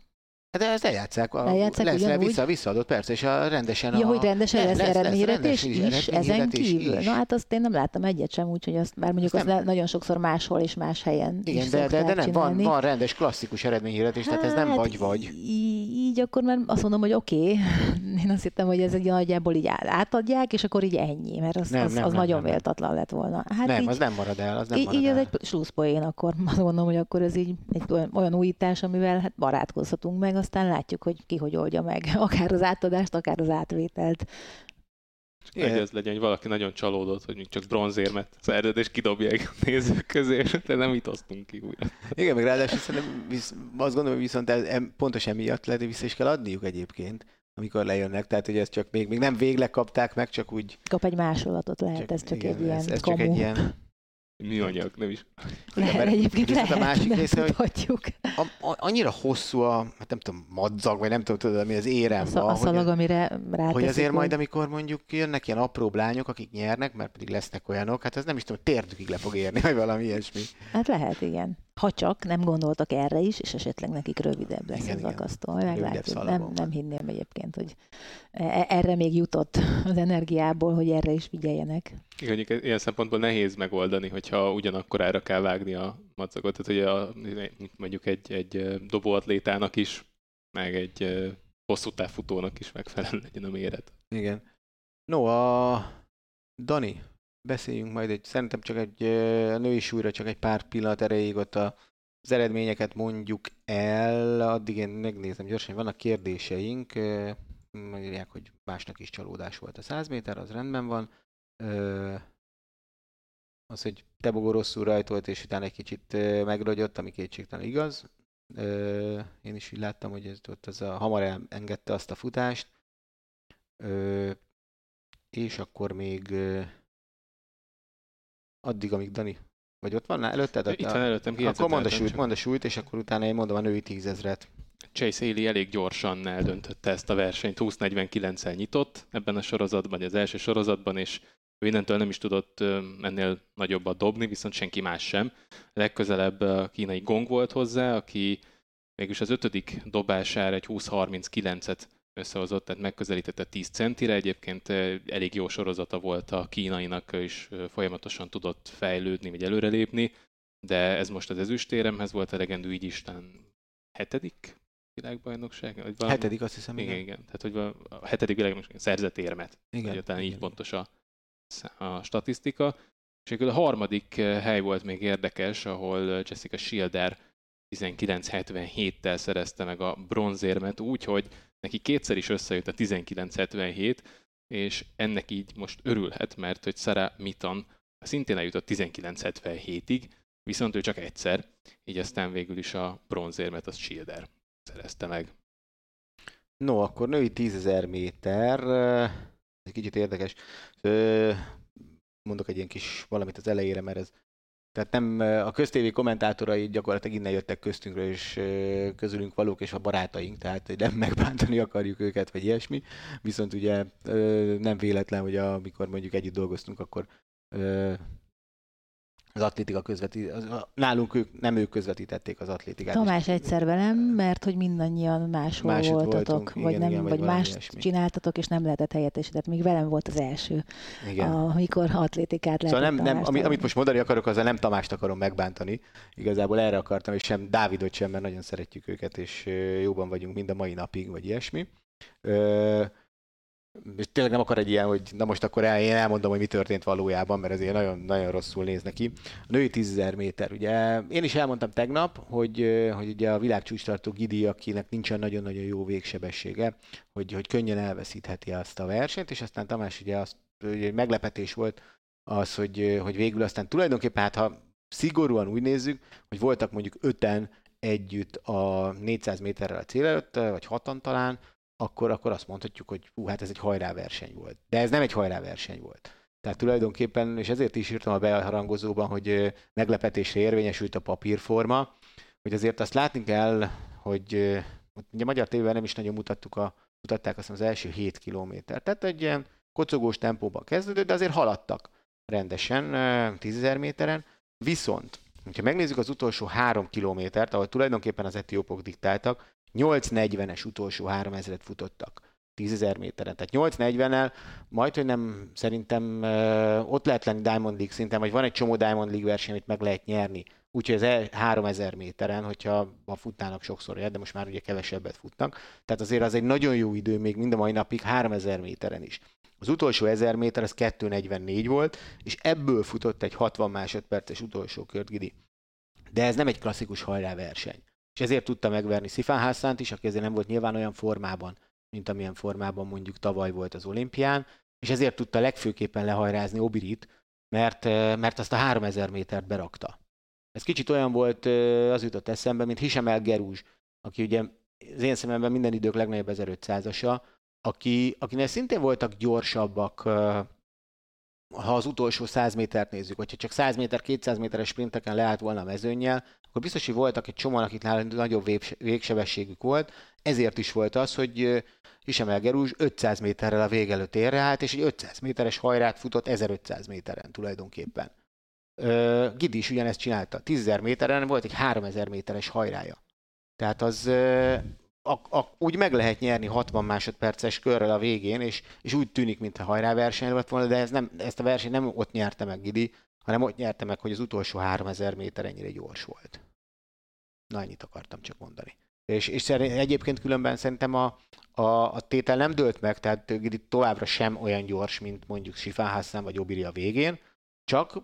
Hát ezt eljátszák, a, eljátszák lesz ugyanúgy? vissza, visszaadott persze, és a rendesen ja, a... hogy rendesen lesz, lesz eredményhirdetés is, is, ezen kívül. Is. Na hát azt én nem láttam egyet sem, úgyhogy azt, bár mondjuk azt nem... nagyon sokszor máshol és más helyen Igen, is de, de, de nem, van, van rendes klasszikus eredményhirdetés, hát, tehát ez nem hát vagy-vagy. Így, akkor már azt mondom, hogy oké, okay. én azt hittem, hogy ez egy nagyjából így átadják, és akkor így ennyi, mert az, nem, az, nem, az nem, nagyon nem, véltatlan lett volna. Hát nem, így, az nem marad el, az nem így, marad így el. ez egy slusszpoén, akkor azt gondolom, hogy akkor ez így egy olyan újítás, amivel hát barátkozhatunk meg, aztán látjuk, hogy ki hogy oldja meg, akár az átadást, akár az átvételt. Egy az legyen, hogy valaki nagyon csalódott, hogy még csak bronzérmet szerded, és kidobják a nézők közé, de nem itt osztunk ki újra. Igen, meg ráadásul szerintem visz, azt gondolom, hogy viszont ez, pontos emiatt lehet, hogy vissza is kell adniuk egyébként, amikor lejönnek, tehát hogy ez csak még, még nem végleg kapták meg, csak úgy... Kap egy másolatot lehet, csak, ez csak igen, egy ilyen ez, ez csak egy ilyen Műanyag, nem is. Lehet, mert egyébként viszont a lehet, másik nem része, hogy- tudhatjuk. A, a, annyira hosszú a, hát nem tudom, madzag, vagy nem tudom, tudod, mi az érem A, van, a szalag, hogy, amire ráteszik. hogy azért majd, hogy- amikor mondjuk jönnek ilyen apró lányok, akik nyernek, mert pedig lesznek olyanok, hát ez nem is tudom, térdükig le fog érni, vagy valami ilyesmi. Hát lehet, igen. Ha csak nem gondoltak erre is, és esetleg nekik rövidebb lesz Igen, az akasztó. Meglátjuk. Nem, nem hinném egyébként, hogy e- erre még jutott az energiából, hogy erre is figyeljenek. Igen, mondjuk ilyen szempontból nehéz megoldani, hogyha ugyanakkorára kell vágni a madzagot. Tehát ugye a, mondjuk egy, egy dobóatlétának is, meg egy hosszú távfutónak is megfelelő legyen a méret. Igen. No, a Dani, beszéljünk majd egy, szerintem csak egy a női súlyra csak egy pár pillanat erejéig ott a, az eredményeket mondjuk el, addig én megnézem gyorsan, hogy vannak kérdéseink, mondják, hogy másnak is csalódás volt a 100 méter, az rendben van. Az, hogy Tebogó rosszul rajtolt, és utána egy kicsit megrogyott, ami kétségtelen igaz. Én is így láttam, hogy ez ott az a, hamar engedte azt a futást. És akkor még addig, amíg Dani, vagy ott van előtted? Itt van előttem, Akkor mondd a súlyt, mondd a súlyt, és akkor utána én mondom a női tízezret. Chase Haley elég gyorsan eldöntötte ezt a versenyt, 20-49-el nyitott ebben a sorozatban, az első sorozatban, és ő innentől nem is tudott ennél nagyobbat dobni, viszont senki más sem. Legközelebb a kínai Gong volt hozzá, aki mégis az ötödik dobására egy 20-39-et összehozott, tehát megközelítette 10 centire. Egyébként elég jó sorozata volt a kínainak, és folyamatosan tudott fejlődni, vagy előrelépni, de ez most az ezüstéremhez volt elegendő, így Isten hetedik világbajnokság? Vagy valami? Hetedik, azt hiszem, Igen, igen. igen. Tehát, hogy a hetedik világbajnokság szerzett érmet. Igen, hogy talán így igen. pontos a, a statisztika. És végül a harmadik hely volt még érdekes, ahol Jessica Schilder 1977-tel szerezte meg a bronzérmet úgy, hogy neki kétszer is összejött a 1977, és ennek így most örülhet, mert hogy Sarah Mitton szintén eljutott 1977-ig, viszont ő csak egyszer, így aztán végül is a bronzérmet az Schilder szerezte meg. No, akkor női 10.000 méter, ö, egy kicsit érdekes. Mondok egy ilyen kis valamit az elejére, mert ez tehát nem, a köztévé kommentátorai gyakorlatilag innen jöttek köztünkről, és közülünk valók, és a barátaink, tehát nem megbántani akarjuk őket, vagy ilyesmi. Viszont ugye nem véletlen, hogy amikor mondjuk együtt dolgoztunk, akkor az atlétika közveti, az, nálunk ők, nem ők közvetítették az atlétikát. Tamás egyszer velem, mert hogy mindannyian máshol Máshogy voltatok, voltunk, vagy, igen, nem, igen, vagy vagy mást ilyesmi. csináltatok, és nem lehetett helyettesíteni. Még velem volt az első, Igen. amikor atlétikát lehetett Szóval nem, nem, ami, Tamástól. amit most mondani akarok, azzal nem Tamást akarom megbántani. Igazából erre akartam, és sem Dávidot sem, mert nagyon szeretjük őket, és jóban vagyunk mind a mai napig, vagy ilyesmi. Ö, és tényleg nem akar egy ilyen, hogy na most akkor el, én elmondom, hogy mi történt valójában, mert ez ilyen nagyon, nagyon rosszul néz neki. A női 10.000 méter, ugye én is elmondtam tegnap, hogy, hogy ugye a világcsúcstartó Gidi, akinek nincsen nagyon-nagyon jó végsebessége, hogy, hogy könnyen elveszítheti azt a versenyt, és aztán Tamás ugye azt, ugye meglepetés volt az, hogy, hogy végül aztán tulajdonképpen, hát ha szigorúan úgy nézzük, hogy voltak mondjuk öten együtt a 400 méterrel a cél előtt, vagy hatan talán, akkor, akkor azt mondhatjuk, hogy hú, hát ez egy hajráverseny volt. De ez nem egy hajráverseny volt. Tehát tulajdonképpen, és ezért is írtam a beharangozóban, hogy meglepetésre érvényesült a papírforma, hogy azért azt látni kell, hogy ugye magyar tévében nem is nagyon mutattuk a, mutatták azt az első 7 kilométert. Tehát egy ilyen kocogós tempóban kezdődött, de azért haladtak rendesen ö, 10.000 méteren. Viszont, ha megnézzük az utolsó három kilométert, ahol tulajdonképpen az etiópok diktáltak, 8.40-es utolsó 3000-et futottak 10.000 méteren. Tehát 8.40-nel majd, hogy nem szerintem ott lehet lenni Diamond League szinten, vagy van egy csomó Diamond League verseny, amit meg lehet nyerni. Úgyhogy el- 3000 méteren, hogyha ha futnának sokszor, de most már ugye kevesebbet futnak. Tehát azért az egy nagyon jó idő még mind a mai napig 3000 méteren is. Az utolsó 1000 méter az 2.44 volt, és ebből futott egy 60 másodperces utolsó kört Gidi. De ez nem egy klasszikus hajrá verseny. És ezért tudta megverni Szifán Hassánt is, aki ezért nem volt nyilván olyan formában, mint amilyen formában mondjuk tavaly volt az olimpián, és ezért tudta legfőképpen lehajrázni Obirit, mert, mert azt a 3000 métert berakta. Ez kicsit olyan volt, az jutott eszembe, mint Hisem El Gerúzs, aki ugye az én szememben minden idők legnagyobb 1500-asa, aki, akinek szintén voltak gyorsabbak, ha az utolsó 100 métert nézzük, hogyha csak 100 méter, 200 méteres sprinteken leállt volna a mezőnyel, akkor biztos, hogy voltak egy csomó, akik nagyobb végsebességük volt, ezért is volt az, hogy Isemel Gerúzs 500 méterrel a vég előtt érre állt, és egy 500 méteres hajrát futott 1500 méteren tulajdonképpen. Gidi is ugyanezt csinálta. 10 méteren volt egy 3000 méteres hajrája. Tehát az a, a, úgy meg lehet nyerni 60 másodperces körrel a végén, és, és úgy tűnik, mintha hajráverseny lett volna, de ez nem, ezt a versenyt nem ott nyerte meg Gidi, hanem ott nyerte meg, hogy az utolsó 3000 méter ennyire gyors volt. Na, ennyit akartam csak mondani. És, és egyébként különben szerintem a, a, a tétel nem dőlt meg, tehát Gidi továbbra sem olyan gyors, mint mondjuk Hassan vagy Obiri a végén, csak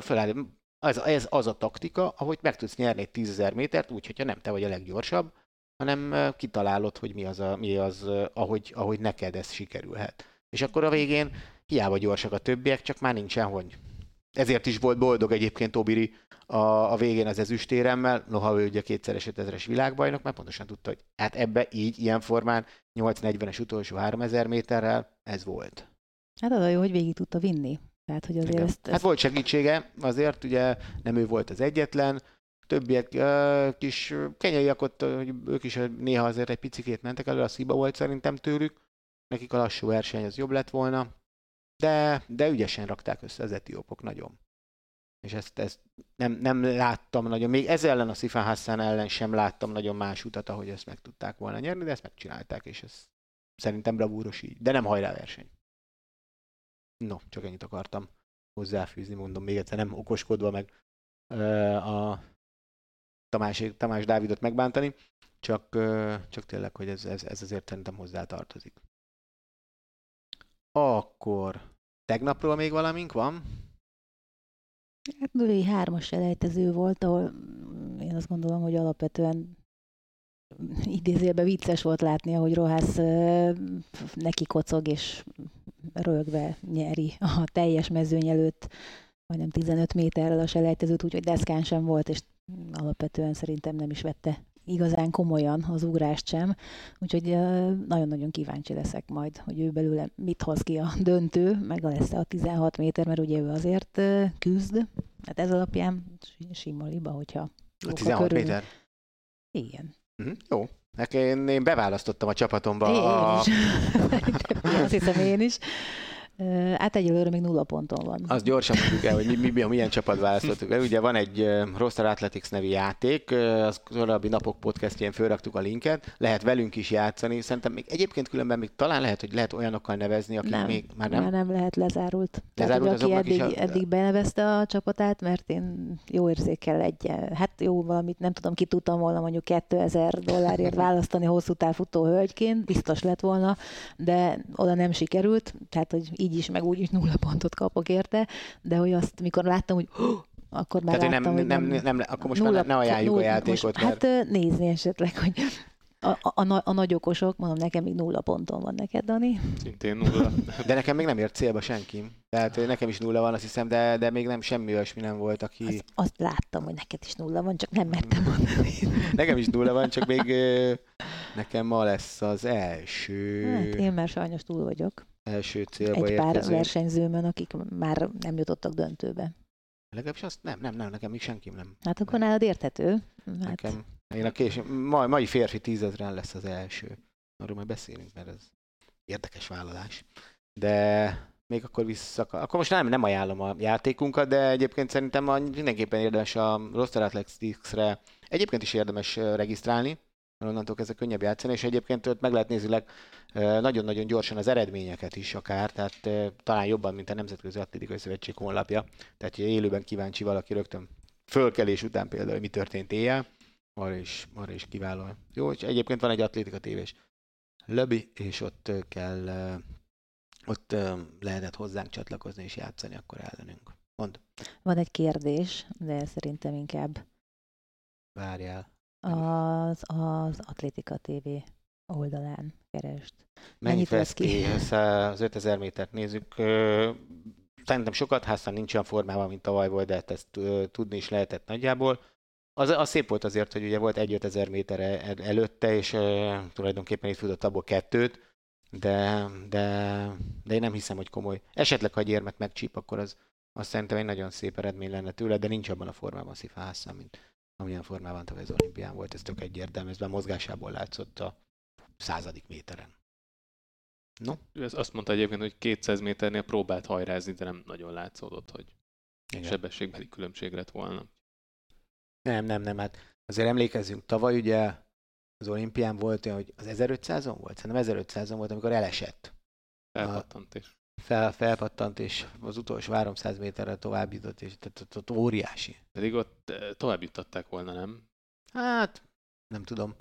föláll, ez, ez az a taktika, ahogy meg tudsz nyerni egy 10.000 métert, úgy, hogyha nem te vagy a leggyorsabb, hanem kitalálod, hogy mi az, a, mi az ahogy, ahogy neked ez sikerülhet. És akkor a végén hiába gyorsak a többiek, csak már nincsen hogy. Ezért is volt boldog egyébként Obiri a, a végén az ezüstéremmel, noha ő ugye kétszeres 5000-es világbajnok, mert pontosan tudta, hogy hát ebbe így, ilyen formán 840-es utolsó 3000 méterrel ez volt. Hát az a jó, hogy végig tudta vinni. Tehát, hogy azért ezt, ezt... Hát volt segítsége, azért ugye nem ő volt az egyetlen, többiek kis kenyaiak ott, hogy ők is néha azért egy picikét mentek elő, a sziba volt szerintem tőlük, nekik a lassú verseny az jobb lett volna, de, de ügyesen rakták össze az etiópok nagyon. És ezt, ezt nem, nem láttam nagyon, még ez ellen a Szifán Hassan ellen sem láttam nagyon más utat, ahogy ezt meg tudták volna nyerni, de ezt megcsinálták, és ez szerintem bravúros így, de nem hajrá verseny. No, csak ennyit akartam hozzáfűzni, mondom még egyszer, nem okoskodva meg a Tamás, Tamás Dávidot megbántani, csak, csak tényleg, hogy ez, ez, ez azért szerintem hozzá tartozik. Akkor tegnapról még valamink van? Hát női hármas elejtező volt, ahol én azt gondolom, hogy alapvetően idézőjelben vicces volt látni, hogy Rohász neki kocog és rögve nyeri a teljes mezőny előtt majdnem 15 méterrel a selejtezőt, úgyhogy deszkán sem volt, és alapvetően szerintem nem is vette igazán komolyan az ugrást sem, úgyhogy nagyon-nagyon kíváncsi leszek majd, hogy ő belőle mit hoz ki a döntő, meg lesz a 16 méter, mert ugye ő azért küzd, hát ez alapján sima liba, hogyha a 16 körül... méter? Igen. Mm, jó. Nekem én beválasztottam a csapatomba. Én a... is. Azt hiszem én is. Hát egyelőre még nulla ponton van. Az gyorsan mondjuk el, hogy mi, mi, milyen csapat választottuk. Ugye van egy Roster Athletics nevű játék, az korábbi napok podcastjén fölraktuk a linket, lehet velünk is játszani. Szerintem még egyébként különben még talán lehet, hogy lehet olyanokkal nevezni, akik nem, még már nem. Már nem lehet lezárult. Lezárult Tehát, aki eddig, a... eddig benevezte a csapatát, mert én jó érzékel egy, hát jó valamit, nem tudom, ki tudtam volna mondjuk 2000 dollárért választani hosszú távfutó hölgyként, biztos lett volna, de oda nem sikerült, tehát hogy így így is, meg úgy is nulla pontot kapok érte, de hogy azt, mikor láttam, hogy akkor már Tehát, láttam, nem, nem, nem, nem, akkor most nulla, már ne ajánljuk nulla, a játékot. Most, mert... Hát nézni esetleg, hogy a, a, a, a nagy okosok, mondom, nekem még nulla ponton van neked, Dani. Szintén nulla. De nekem még nem ért célba senki. Tehát nekem is nulla van, azt hiszem, de, de még nem semmi olyasmi nem volt, aki... Azt, azt láttam, hogy neked is nulla van, csak nem mertem mondani. nekem is nulla van, csak még nekem ma lesz az első... Hát én már sajnos túl vagyok első célba Egy pár érkező. versenyzőmön, akik már nem jutottak döntőbe. Legalábbis azt nem, nem, nem, nekem még senki nem. Hát akkor nálad érthető. Hát... Nekem, én a késő, mai, mai férfi tízezren lesz az első. Arról majd beszélünk, mert ez érdekes vállalás. De még akkor vissza, akkor most nem, nem ajánlom a játékunkat, de egyébként szerintem a, mindenképpen érdemes a Roster Athletics-re egyébként is érdemes regisztrálni, mert onnantól kezdve könnyebb játszani, és egyébként ott meg lehet nézni nagyon-nagyon gyorsan az eredményeket is akár, tehát talán jobban, mint a Nemzetközi Atlétikai Szövetség honlapja. Tehát, hogy élőben kíváncsi valaki rögtön fölkelés után például, hogy mi történt éjjel, arra is, arra is kiváló. Jó, és egyébként van egy atlétika tévés lobby, és ott kell, ott lehetett hozzánk csatlakozni és játszani akkor ellenünk. Mond. Van egy kérdés, de szerintem inkább Várjál. Az, az Atlétika TV oldalán kerest. Mennyit, Mennyit vesz ki? Az 5000 métert nézzük. Szerintem sokat, háztan nincs olyan formában, mint tavaly volt, de hát ezt tudni is lehetett nagyjából. Az, az szép volt azért, hogy ugye volt egy 5000 méter előtte, és tulajdonképpen itt futott abból kettőt, de, de, de én nem hiszem, hogy komoly. Esetleg, ha egy érmet megcsíp, akkor az, az szerintem egy nagyon szép eredmény lenne tőle, de nincs abban a formában Szifa Hassan, mint amilyen formában tavaly az olimpián volt, ez tök egyértelmű, ez már mozgásából látszott a századik méteren. No? Ő azt mondta egyébként, hogy 200 méternél próbált hajrázni, de nem nagyon látszódott, hogy Igen. sebességbeli különbség lett volna. Nem, nem, nem, hát azért emlékezzünk, tavaly ugye az olimpián volt olyan, hogy az 1500-on volt? Szerintem 1500-on volt, amikor elesett. Felpattant és. Fel, felpattant, és az utolsó 300 méterre tovább jutott, és tehát ott, ott óriási. Pedig ott eh, tovább juttatták volna, nem? Hát, nem tudom.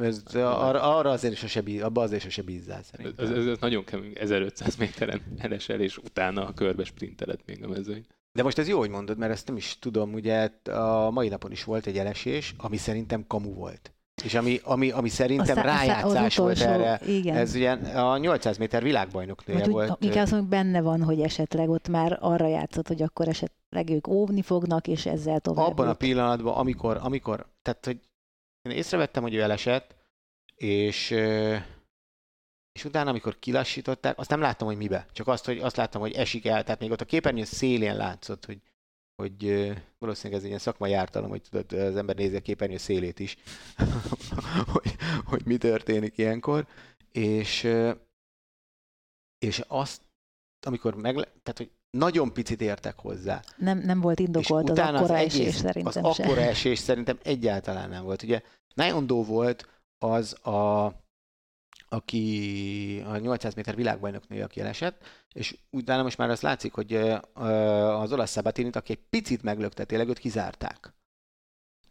Ez, arra, arra azért is se bíz, abba azért se bízzál szerintem. Ez, ez, ez, nagyon kemény, 1500 méteren elesel, és utána a körbe sprinteled még a mezőny. De most ez jó, hogy mondod, mert ezt nem is tudom, ugye a mai napon is volt egy elesés, ami szerintem kamu volt. És ami, ami, ami szerintem Aztán, rájátszás volt erre. Igen. Ez ugye a 800 méter világbajnoknője volt. Úgy, inkább azt mondjuk, benne van, hogy esetleg ott már arra játszott, hogy akkor esetleg ők óvni fognak, és ezzel tovább. Abban a pillanatban, amikor, amikor tehát hogy én észrevettem, hogy ő elesett, és, és utána, amikor kilassították, azt nem láttam, hogy mibe. Csak azt, hogy azt láttam, hogy esik el. Tehát még ott a képernyő szélén látszott, hogy, hogy valószínűleg ez egy ilyen szakmai ártalom, hogy tudod, az ember nézi a képernyő szélét is, hogy, hogy mi történik ilyenkor. És, és azt, amikor meg, tehát, hogy nagyon picit értek hozzá. Nem, nem volt indokolt az akkora az egész, esés szerintem Az akkora esés szerintem egyáltalán nem volt. Ugye Nájondó volt az a aki a 800 méter világbajnoknő, aki elesett, és utána most már azt látszik, hogy az olasz Sabatinit, aki egy picit meglökte, tényleg őt kizárták.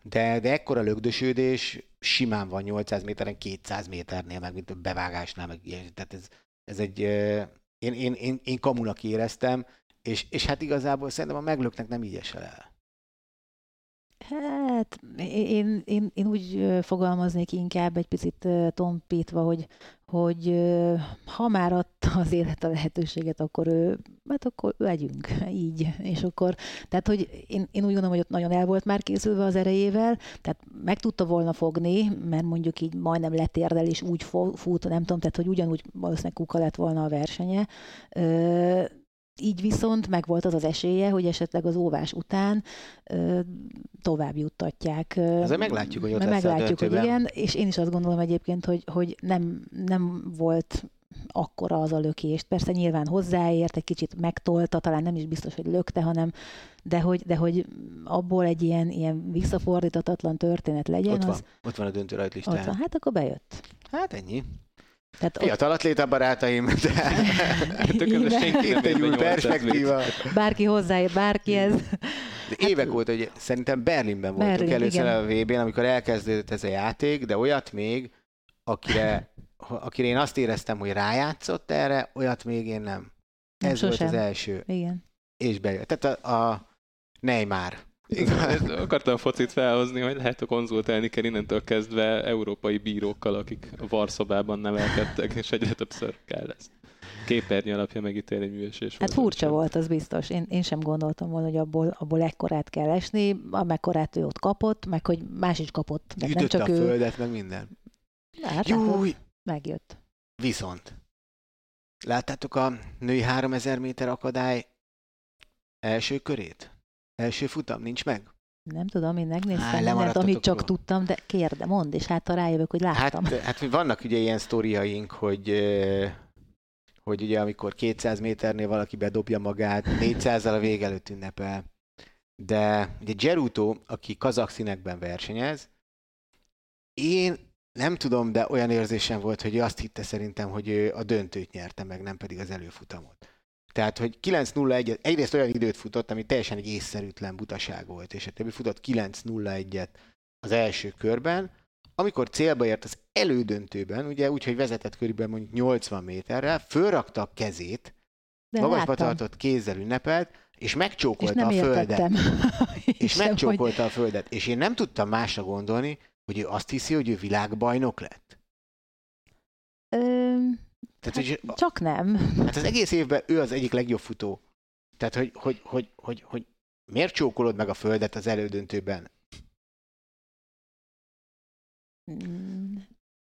De, de ekkora lögdösődés simán van 800 méteren, 200 méternél, meg mint a bevágásnál, meg ilyen. Tehát ez, ez egy, én, én, én, én kamunak éreztem, és, és hát igazából szerintem a meglöknek nem így esel el. Hát én, én, én úgy fogalmaznék inkább egy picit tompítva, hogy, hogy ha már adta az élet a lehetőséget, akkor ő, hát akkor legyünk így. És akkor, tehát hogy én, én úgy gondolom, hogy ott nagyon el volt már készülve az erejével, tehát meg tudta volna fogni, mert mondjuk így majdnem letérdel és úgy fut, nem tudom, tehát hogy ugyanúgy valószínűleg kuka lett volna a versenye így viszont meg volt az az esélye, hogy esetleg az óvás után ö, tovább juttatják. Ezzel meglátjuk, hogy ott lesz Meglátjuk, hogy igen, és én is azt gondolom egyébként, hogy, hogy nem, nem volt akkora az a lökést. Persze nyilván hozzáért, egy kicsit megtolta, talán nem is biztos, hogy lökte, hanem de hogy, de hogy abból egy ilyen, ilyen visszafordítatatlan történet legyen. Ott van, az, ott van a döntő rajtlistán. Ott van, hát akkor bejött. Hát ennyi. Tehát Fiatal ott... atléta barátaim, de senki egy új perspektíva. Bárki hozzáér, bárki ez. De évek hát, óta, hogy szerintem Berlinben voltunk Berlin, először igen. a VB-n, amikor elkezdődött ez a játék, de olyat még, akire, akire én azt éreztem, hogy rájátszott erre, olyat még én nem. nem ez sosem. volt az első. Igen. És bejött. Tehát a, a Neymar igen, akartam focit felhozni, hogy lehet a konzultálni kell innentől kezdve európai bírókkal, akik a varszobában nevelkedtek, és egyre többször kell ezt képernyő alapja megítélni műesés. Hát furcsa volt, az biztos. Én, én sem gondoltam volna, hogy abból, abból ekkorát kell esni, amekkorát ő ott kapott, meg hogy más is kapott. De nem csak a ő... földet, meg minden. Hát, Júj! Megjött. Viszont. Láttátok a női 3000 méter akadály első körét? Első futam nincs meg? Nem tudom, én megnéztem Há, mindent, amit csak róla. tudtam, de kérde, mondd, és hát rájövök, hogy láttam. Hát, hát vannak ugye ilyen sztoriaink, hogy hogy ugye amikor 200 méternél valaki bedobja magát, 400-al a vég előtt ünnepel. De ugye Geruto, aki kazak színekben versenyez, én nem tudom, de olyan érzésem volt, hogy ő azt hitte szerintem, hogy ő a döntőt nyerte meg, nem pedig az előfutamot. Tehát, hogy 9.01, egyrészt olyan időt futott, ami teljesen egy észszerűtlen butaság volt, és a többi futott 9.01-et az első körben, amikor célba ért az elődöntőben, ugye úgy, hogy vezetett körülbelül mondjuk 80 méterrel, fölrakta a kezét, De magasba tartott kézzel ünnepelt, és megcsókolta és a földet. és megcsókolta hogy... a földet. És én nem tudtam másra gondolni, hogy ő azt hiszi, hogy ő világbajnok lett. Ö, tehát, hát, hogy, csak nem. Hát az egész évben ő az egyik legjobb futó. Tehát, hogy, hogy, hogy, hogy, hogy miért csókolod meg a földet az elődöntőben?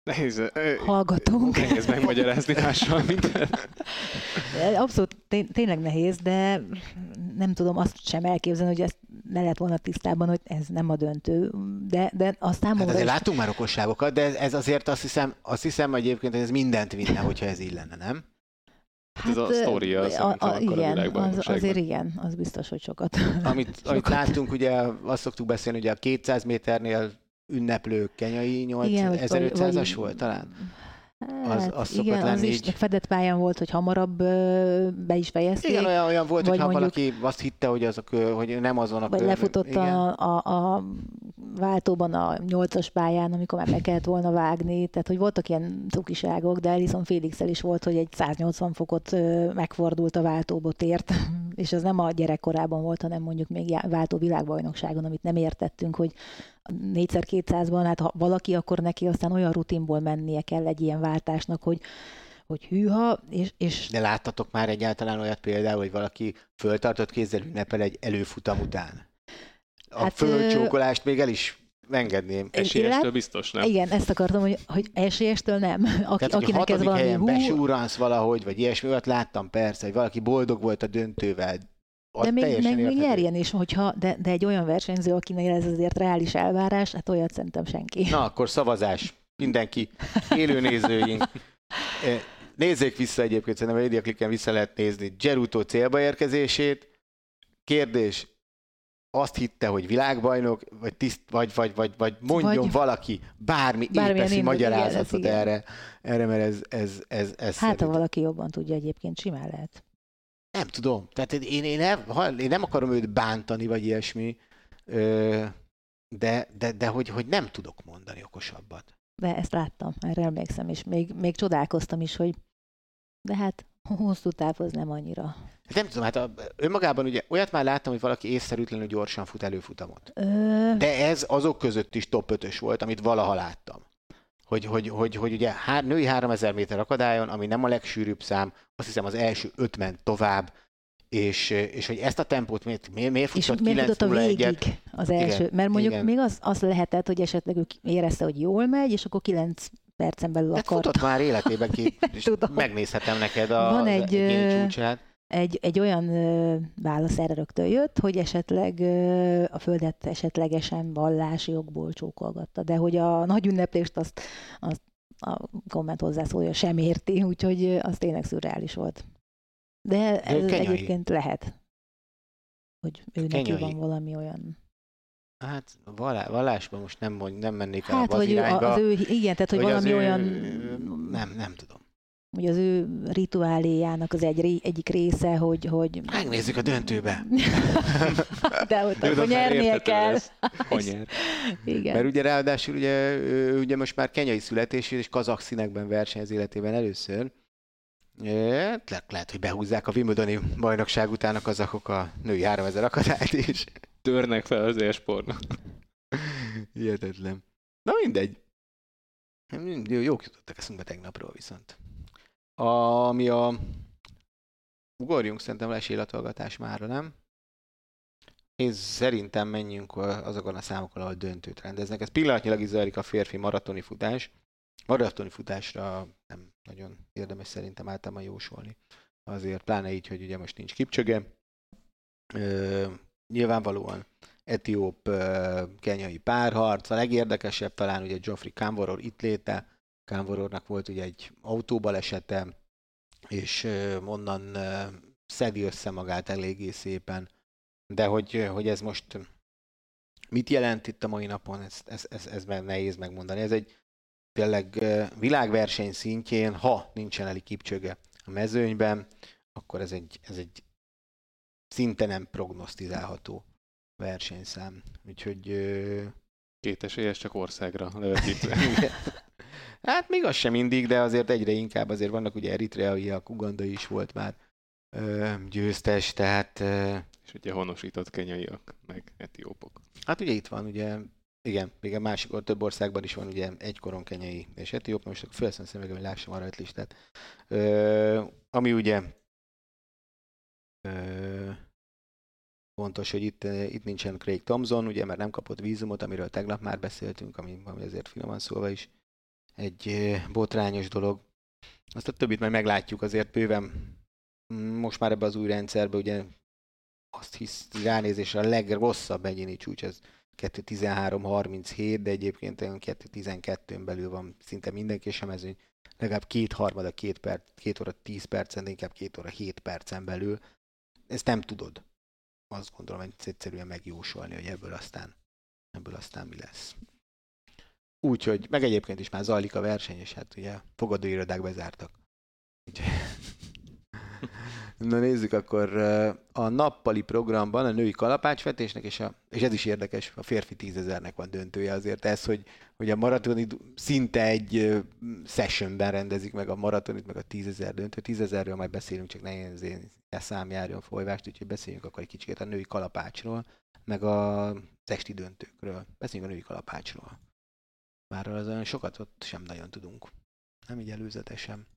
Nehéz, ö, hallgatónk. nehéz megmagyarázni mással, mint Abszolút té- tényleg nehéz, de nem tudom azt sem elképzelni, hogy ezt ne lett volna tisztában, hogy ez nem a döntő, de, de a Hát számomra azért is- láttunk már okosságokat, de ez azért azt hiszem, azt hiszem egyébként, hogy ez mindent vinne, hogyha ez így lenne, nem? ez a sztoria szerintem akkor a igen, az, világbajnokságban. azért igen, az biztos, hogy sokat. Amit, amit Sokat. láttunk, ugye azt szoktuk beszélni, ugye a 200 méternél ünneplő kenyai 8, Igen, vagy- 1500-as vagy- volt talán? Hát, Az- az szokott igen, az is, így. fedett pályán volt, hogy hamarabb ö, be is fejezték. Igen, olyan, olyan volt, hogyha mondjuk- valaki azt hitte, hogy, azok, ö, hogy nem azon a Vagy kör- lefutott igen. a, a, a váltóban a nyolcas pályán, amikor már be kellett volna vágni, tehát hogy voltak ilyen cukiságok, de Alison felix is volt, hogy egy 180 fokot ö, megfordult a váltóba tért, és ez nem a gyerekkorában volt, hanem mondjuk még váltó világbajnokságon, amit nem értettünk, hogy 4x200-ban, hát ha valaki, akkor neki aztán olyan rutinból mennie kell egy ilyen váltásnak, hogy hogy hűha, és, és De láttatok már egyáltalán olyat például, hogy valaki föltartott kézzel ünnepel egy előfutam után? A Hát, fölcsókolást még el is engedném. Esélyestől biztos, nem? igen, ezt akartam, hogy, hogy esélyestől nem. Aki, Tehát, akinek ez valami helyen hú, besúransz valahogy, vagy ilyesmi, olyat láttam persze, hogy valaki boldog volt a döntővel. De még, meg még nyerjen is, hogyha, de, de egy olyan versenyző, akinek ez azért reális elvárás, hát olyat szerintem senki. Na, akkor szavazás. Mindenki, élő nézőink. Eh, Nézzék vissza egyébként, szerintem a médiaklikken vissza lehet nézni Geruto célba érkezését. Kérdés, azt hitte, hogy világbajnok, vagy, tiszt, vagy, vagy, vagy, vagy mondjon Vagy- valaki bármi épeszi magyarázatot igen. erre, erre, mert ez, ez, ez, ez Hát, ha szerint- valaki jobban tudja, egyébként simán lehet. Nem tudom. Tehát én, én, nem, én nem akarom őt bántani, vagy ilyesmi, de, de, de hogy, hogy nem tudok mondani okosabbat. De ezt láttam, erre emlékszem, és még, még csodálkoztam is, hogy de hát hosszú távhoz nem annyira. Hát Nem tudom, hát a, önmagában ugye olyat már láttam, hogy valaki észszerűtlenül gyorsan fut előfutamot. Ö, De ez azok között is top 5 volt, amit valaha láttam. Hogy, hogy, hogy, hogy ugye há, női 3000 méter akadályon, ami nem a legsűrűbb szám, azt hiszem az első öt ment tovább, és, és hogy ezt a tempót miért, miért, miért és futott miért tudott a 9 végig az első? Igen, Mert mondjuk igen. még az, az lehetett, hogy esetleg ő érezte, hogy jól megy, és akkor 9 percen belül Hát akart. futott már életében ki, és Tudom. megnézhetem neked a, Van egy, egény ö, csúcsát. Egy, egy olyan ö, válasz erre rögtön jött, hogy esetleg ö, a földet esetlegesen vallási jogból csókolgatta, de hogy a nagy ünneplést azt, azt a komment hozzászólja sem érti, úgyhogy az tényleg szürreális volt. De ez kenyai. egyébként lehet, hogy ő neki van valami olyan... Hát vallá, vallásban most nem, mond- nem mennék el Hát, az hogy ő, irányba. az ő, igen, tehát, hogy hogy az valami ő- olyan... Nem, nem tudom. Hogy az ő rituáléjának az egy, egyik része, hogy... hogy... Megnézzük a döntőbe. De ott akkor nyernie kell. lesz. Ha nyer. Igen. Mert ugye ráadásul ugye, ő ugye most már kenyai születésű és kazak színekben versenyez életében először. Le- lehet, hogy behúzzák a Wimbledoni bajnokság után a kazakok a női 3000 akadályt is. Törnek fel az élsportnak. Hihetetlen. Na mindegy. Jó, jók jutottak eszünkbe tegnapról viszont. Ami a... Ugorjunk szerintem lesélatolgatás mára, nem? Én szerintem menjünk azokon a számokon, ahol döntőt rendeznek. Ez pillanatnyilag is zajlik a férfi maratoni futás. Maratoni futásra nem nagyon érdemes szerintem általában jósolni. Azért pláne így, hogy ugye most nincs kipcsöge. Ö, nyilvánvalóan etióp kenyai párharc. A legérdekesebb talán ugye Geoffrey Kamvoror itt léte. Kamvorornak volt ugye egy autóbalesete, és onnan szedi össze magát eléggé szépen. De hogy, hogy ez most mit jelent itt a mai napon, ez, ez, ez, ez nehéz megmondani. Ez egy tényleg világverseny szintjén, ha nincsen Eli Kipcsöge a mezőnyben, akkor ez egy, ez egy szinte nem prognosztizálható versenyszám. Úgyhogy Két esélyes csak országra levetítve. Hát még az sem mindig, de azért egyre inkább azért vannak ugye eritreaiak, Uganda is volt már ö, győztes, tehát ö, És ugye honosított kenyaiak, meg etiópok. hát ugye itt van ugye igen, még a másik, több országban is van ugye egykoron kenyai és etióp, most felszem szemegem, hogy lássam a rajtlistát. Ö, ami ugye ö, fontos, hogy itt, itt nincsen Craig Thompson, ugye, mert nem kapott vízumot, amiről tegnap már beszéltünk, ami, ami azért finoman szólva is egy botrányos dolog. Azt a többit majd meglátjuk azért bőven. Most már ebbe az új rendszerbe ugye azt hisz ránézésre a legrosszabb egyéni csúcs, ez 2.13.37, de egyébként olyan 2.12-ön belül van szinte mindenki sem mezőny. Legalább két harmada, két, perc, két óra 10 percen, de inkább két óra 7 percen belül. Ezt nem tudod. Azt gondolom, hogy egyszerűen megjósolni, hogy ebből aztán, ebből aztán mi lesz. Úgyhogy, meg egyébként is már zajlik a verseny, és hát ugye fogadóirodák bezártak. Na nézzük akkor a nappali programban a női kalapácsvetésnek, és, a, és ez is érdekes, a férfi tízezernek van döntője azért ez, hogy, hogy a maratoni szinte egy sessionben rendezik meg a maratonit, meg a tízezer döntő. Tízezerről majd beszélünk, csak ne én szám járjon folyvást, úgyhogy beszéljünk akkor egy kicsit a női kalapácsról, meg a testi döntőkről. Beszéljünk a női kalapácsról. Már az olyan sokat ott sem nagyon tudunk. Nem így előzetesen.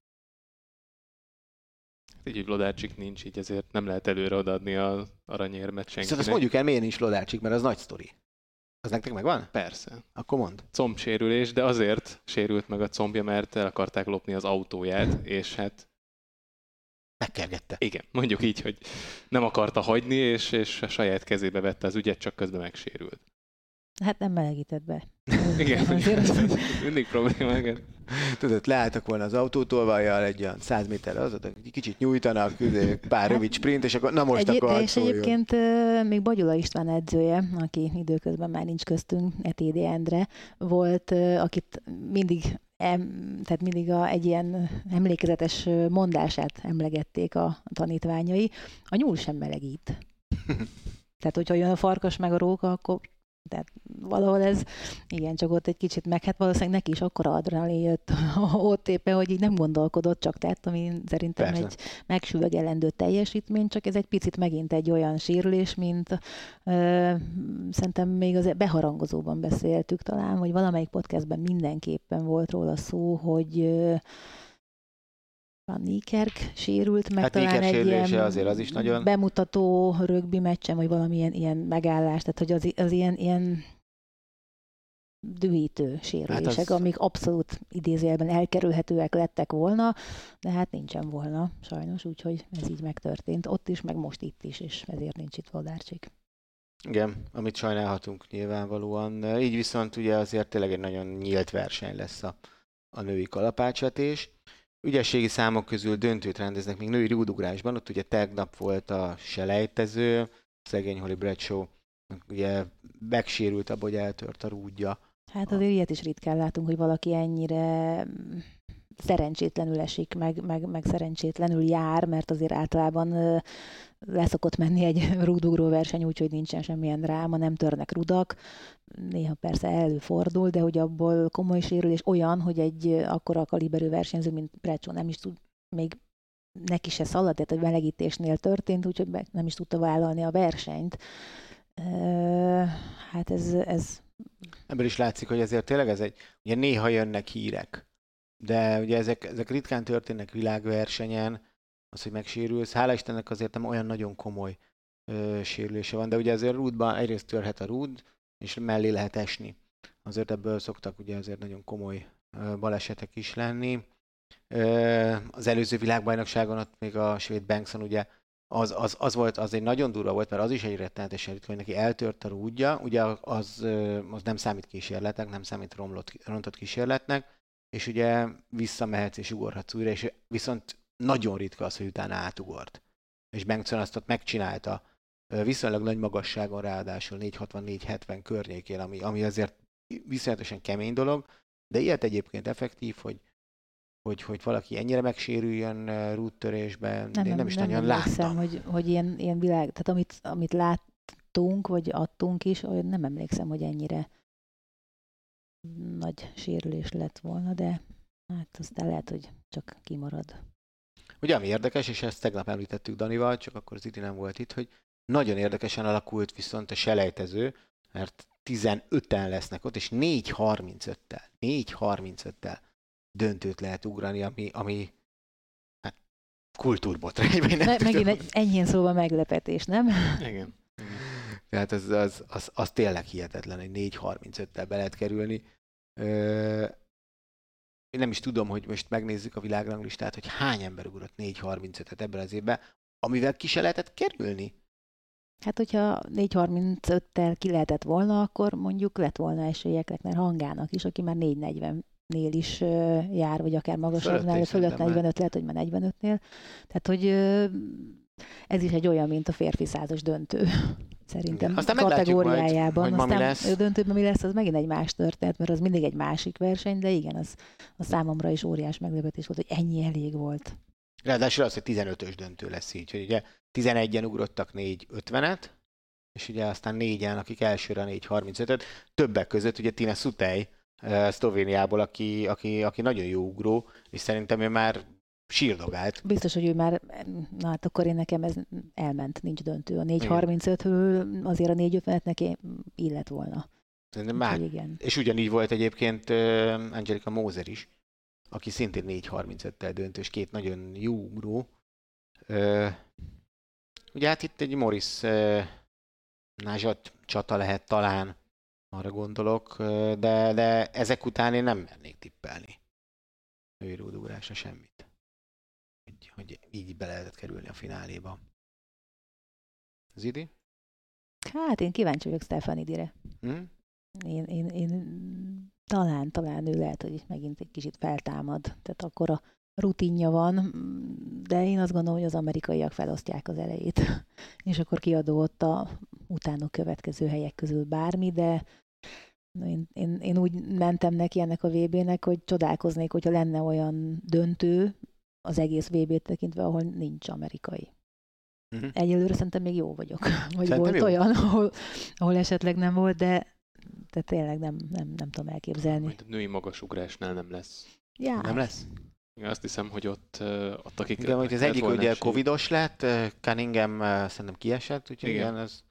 Így, hogy Lodácsik nincs, így ezért nem lehet előre odaadni az aranyérmet senkinek. Szóval azt mondjuk el, miért nincs Lodácsik, mert az nagy sztori. Az nektek megvan? Persze. Akkor mond. Combsérülés, de azért sérült meg a combja, mert el akarták lopni az autóját, és hát... Megkergette. Igen, mondjuk így, hogy nem akarta hagyni, és, és a saját kezébe vette az ügyet, csak közben megsérült. Hát nem melegített be. Igen, mindig probléma, igen. Tudod, leálltak volna az autótolvajjal egy olyan 100 méterre, az egy kicsit nyújtanak, pár rövid sprint, és akkor na most egy, akkor És egyébként még Bagyula István edzője, aki időközben már nincs köztünk, ETD Endre, volt, akit mindig em, tehát mindig a, egy ilyen emlékezetes mondását emlegették a tanítványai, a nyúl sem melegít. Tehát, hogyha jön a farkas meg a róka, akkor tehát valahol ez, igen, csak ott egy kicsit meg, hát valószínűleg neki is akkor adrenalin jött ott éppen, hogy így nem gondolkodott, csak tett, ami szerintem Persze. egy megsüvegelendő teljesítmény, csak ez egy picit megint egy olyan sérülés, mint ö, szerintem még az beharangozóban beszéltük talán, vagy valamelyik podcastben mindenképpen volt róla szó, hogy ö, a Nikerk sérült, meg hát talán egy ilyen azért az is nagyon... bemutató rögbi meccsen, vagy valamilyen ilyen megállás, tehát hogy az, az ilyen, ilyen dühítő sérülések, hát az... amik abszolút idézőjelben elkerülhetőek lettek volna, de hát nincsen volna sajnos, úgyhogy ez így megtörtént. Ott is, meg most itt is, és ezért nincs itt Vodárcsik. Igen, amit sajnálhatunk nyilvánvalóan. Így viszont ugye azért tényleg egy nagyon nyílt verseny lesz a, a női kalapácsvetés ügyességi számok közül döntőt rendeznek még női rúdugrásban, ott ugye tegnap volt a selejtező, szegény Holly Bradshaw ugye megsérült abban, hogy eltört a rúdja. Hát azért ilyet is ritkán látunk, hogy valaki ennyire szerencsétlenül esik, meg, meg, meg szerencsétlenül jár, mert azért általában leszokott menni egy rúdugró verseny, úgyhogy nincsen semmilyen dráma, nem törnek rudak. Néha persze előfordul, de hogy abból komoly sérülés olyan, hogy egy akkora kaliberű versenyző, mint Precsó nem is tud még neki se szalad, tehát egy melegítésnél történt, úgyhogy nem is tudta vállalni a versenyt. Hát ez, ez... Ebből is látszik, hogy ezért tényleg ez egy, ugye néha jönnek hírek, de ugye ezek, ezek ritkán történnek világversenyen, az, hogy megsérülsz. Hála Istennek azért nem olyan nagyon komoly ö, sérülése van, de ugye azért rúdban egyrészt törhet a rúd, és mellé lehet esni. Azért ebből szoktak ugye azért nagyon komoly ö, balesetek is lenni. Ö, az előző világbajnokságon ott még a svéd Bankson ugye az, az, az, volt, az egy nagyon durva volt, mert az is egy rettenetesen ritka, hogy neki eltört a rúdja, ugye az, az nem számít kísérletnek, nem számít romlott, rontott kísérletnek, és ugye visszamehetsz és ugorhatsz újra, és viszont nagyon ritka az, hogy utána átugort. És Bengtson azt ott megcsinálta viszonylag nagy magasságon ráadásul 460-470 környékén, ami, ami azért viszonyatosan kemény dolog, de ilyet egyébként effektív, hogy hogy, hogy valaki ennyire megsérüljön rúttörésben, nem, én nem is nem nagyon láttam. hogy, hogy ilyen, ilyen világ, tehát amit, amit láttunk, vagy adtunk is, olyan nem emlékszem, hogy ennyire nagy sérülés lett volna, de hát aztán lehet, hogy csak kimarad. Ugye, ami érdekes, és ezt tegnap említettük Danival, csak akkor idő nem volt itt, hogy nagyon érdekesen alakult viszont a selejtező, mert 15-en lesznek ott, és 4.35-tel, 4.35-tel döntőt lehet ugrani, ami, ami hát, kultúrbotrány. Ne, megint egy enyhén szóval meglepetés, nem? Igen. Tehát az, az, az, az tényleg hihetetlen, hogy 4.35-tel be lehet kerülni. Ö, én nem is tudom, hogy most megnézzük a világranglistát, hogy hány ember ugrott 4.35-et ebben az évben, amivel ki se lehetett kerülni. Hát, hogyha 4.35-tel ki lehetett volna, akkor mondjuk lett volna esélyek Lekner hangának is, aki már 4.40-nél is jár, vagy akár magasabbnál, fölött 45 lehet, hogy már 45-nél. Tehát, hogy ez is egy olyan, mint a férfi százas döntő. Szerintem. Aztán kategóriájában. Majd, hogy Aztán lesz. döntőben mi lesz, az megint egy más történet, mert az mindig egy másik verseny, de igen, az a számomra is óriás meglepetés volt, hogy ennyi elég volt. Ráadásul az, hogy 15-ös döntő lesz így, hogy ugye 11-en ugrottak 4.50-et, és ugye aztán négyen, akik elsőre 4.35-öt, többek között ugye Tina Sutej Szlovéniából, aki, aki, aki nagyon jó ugró, és szerintem ő már sírdogált. Biztos, hogy ő már, na hát akkor én nekem ez elment, nincs döntő. A 4.35-ről azért a 4.50-et neki illet volna. Már, igen. És ugyanígy volt egyébként Angelika Mózer is, aki szintén 4.35-tel döntős, két nagyon jó ugró. Ugye hát itt egy Morris Názsat csata lehet talán, arra gondolok, de, de ezek után én nem mernék tippelni. Női semmit hogy, hogy így be lehetett kerülni a fináléba. Zidi? Hát én kíváncsi vagyok Stefanidire. Hm? Én, én, én talán, talán ő lehet, hogy megint egy kicsit feltámad. Tehát akkor a rutinja van, de én azt gondolom, hogy az amerikaiak felosztják az elejét, és akkor kiadó ott a utánok következő helyek közül bármi, de én, én, én úgy mentem neki ennek a VB-nek, hogy csodálkoznék, hogyha lenne olyan döntő, az egész VB-t tekintve, ahol nincs amerikai. Uh-huh. Egyelőre szerintem még jó vagyok. Vagy szerintem volt jó. olyan, ahol, ahol esetleg nem volt, de, de tényleg nem, nem, nem tudom elképzelni. Majd a női magasugrásnál nem lesz. Ja. Nem lesz? Igen, azt hiszem, hogy ott, ott akik... Igen, hogy az egyik ugye covidos lett, Cunningham szerintem kiesett, úgyhogy igen, igen ez...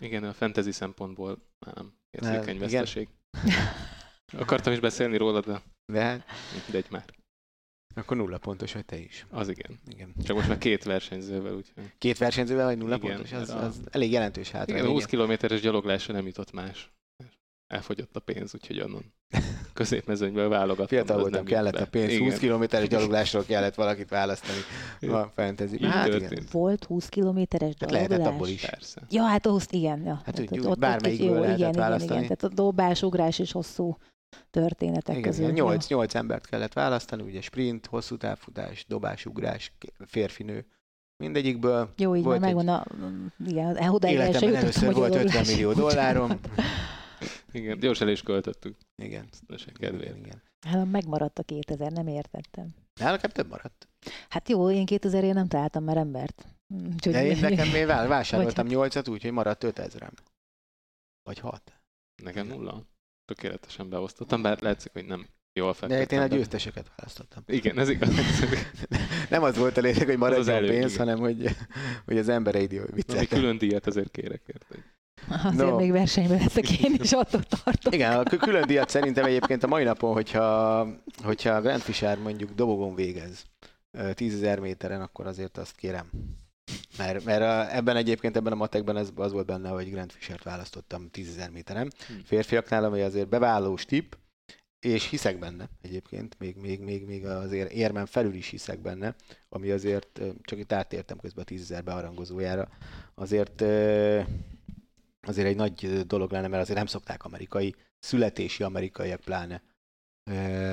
Igen, a fantasy szempontból már nem érzékeny veszteség. Akartam is beszélni róla, de, de... egy már. Akkor nulla pontos vagy te is. Az igen. igen. Csak most már két versenyzővel, úgyhogy... Két versenyzővel vagy nulla igen, pontos? Az, az a... elég jelentős hát. Igen, 20 kilométeres gyaloglásra nem jutott más. Elfogyott a pénz, úgyhogy onnan középmezőnyből válogattam. Fiatal voltam, kellett a pénz. Igen. 20 kilométeres gyaloglásról kellett valakit választani a fantasy. Hát, igen. Volt 20 kilométeres gyaloglás? Hát lehetett abból is. Persze. Ja, hát ahhoz igen. Ja. Hát, hogy ott, bármelyikből jó, lehetett igen, választani. Igen, igen. Tehát a dobás, ugrás is hosszú történetek Igen, közül. 8, 8 embert kellett választani, ugye sprint, hosszú távfutás, dobás, ugrás, férfinő. Mindegyikből Jó, így volt megvan a... Igen, odáig Életemben először volt 50 millió dollárom. igen, gyorsan is költöttük. Igen. Kedvéért. Igen. Hát megmaradt a 2000, nem értettem. Nálam több maradt. Hát jó, én 2000 én nem találtam már embert. Úgyhogy De én nekem még vásároltam 8-at, úgyhogy maradt 5000-em. Vagy 6. Nekem nulla tökéletesen beosztottam, bár látszik, hogy nem jól fektettem. De én a győzteseket választottam. Igen, ez igaz. nem az volt a lényeg, hogy maradjon a pénz, hanem hogy, hogy az embereid jó vicceltek. külön díjat azért kérek érte. Azért no. még versenyben leszek én is, attól tartok. Igen, a külön díjat szerintem egyébként a mai napon, hogyha, hogyha Grand Fisher mondjuk dobogon végez 10.000 méteren, akkor azért azt kérem. Mert, mert a, ebben egyébként, ebben a matekben ez, az volt benne, hogy Grant Fisher-t választottam 10.000 méteren. Hmm. Férfiaknál, ami azért beválós tip, és hiszek benne egyébként, még, még, még, még azért érmen felül is hiszek benne, ami azért, csak itt átértem közben a 10.000 bearangozójára, azért azért egy nagy dolog lenne, mert azért nem szokták amerikai, születési amerikaiak pláne,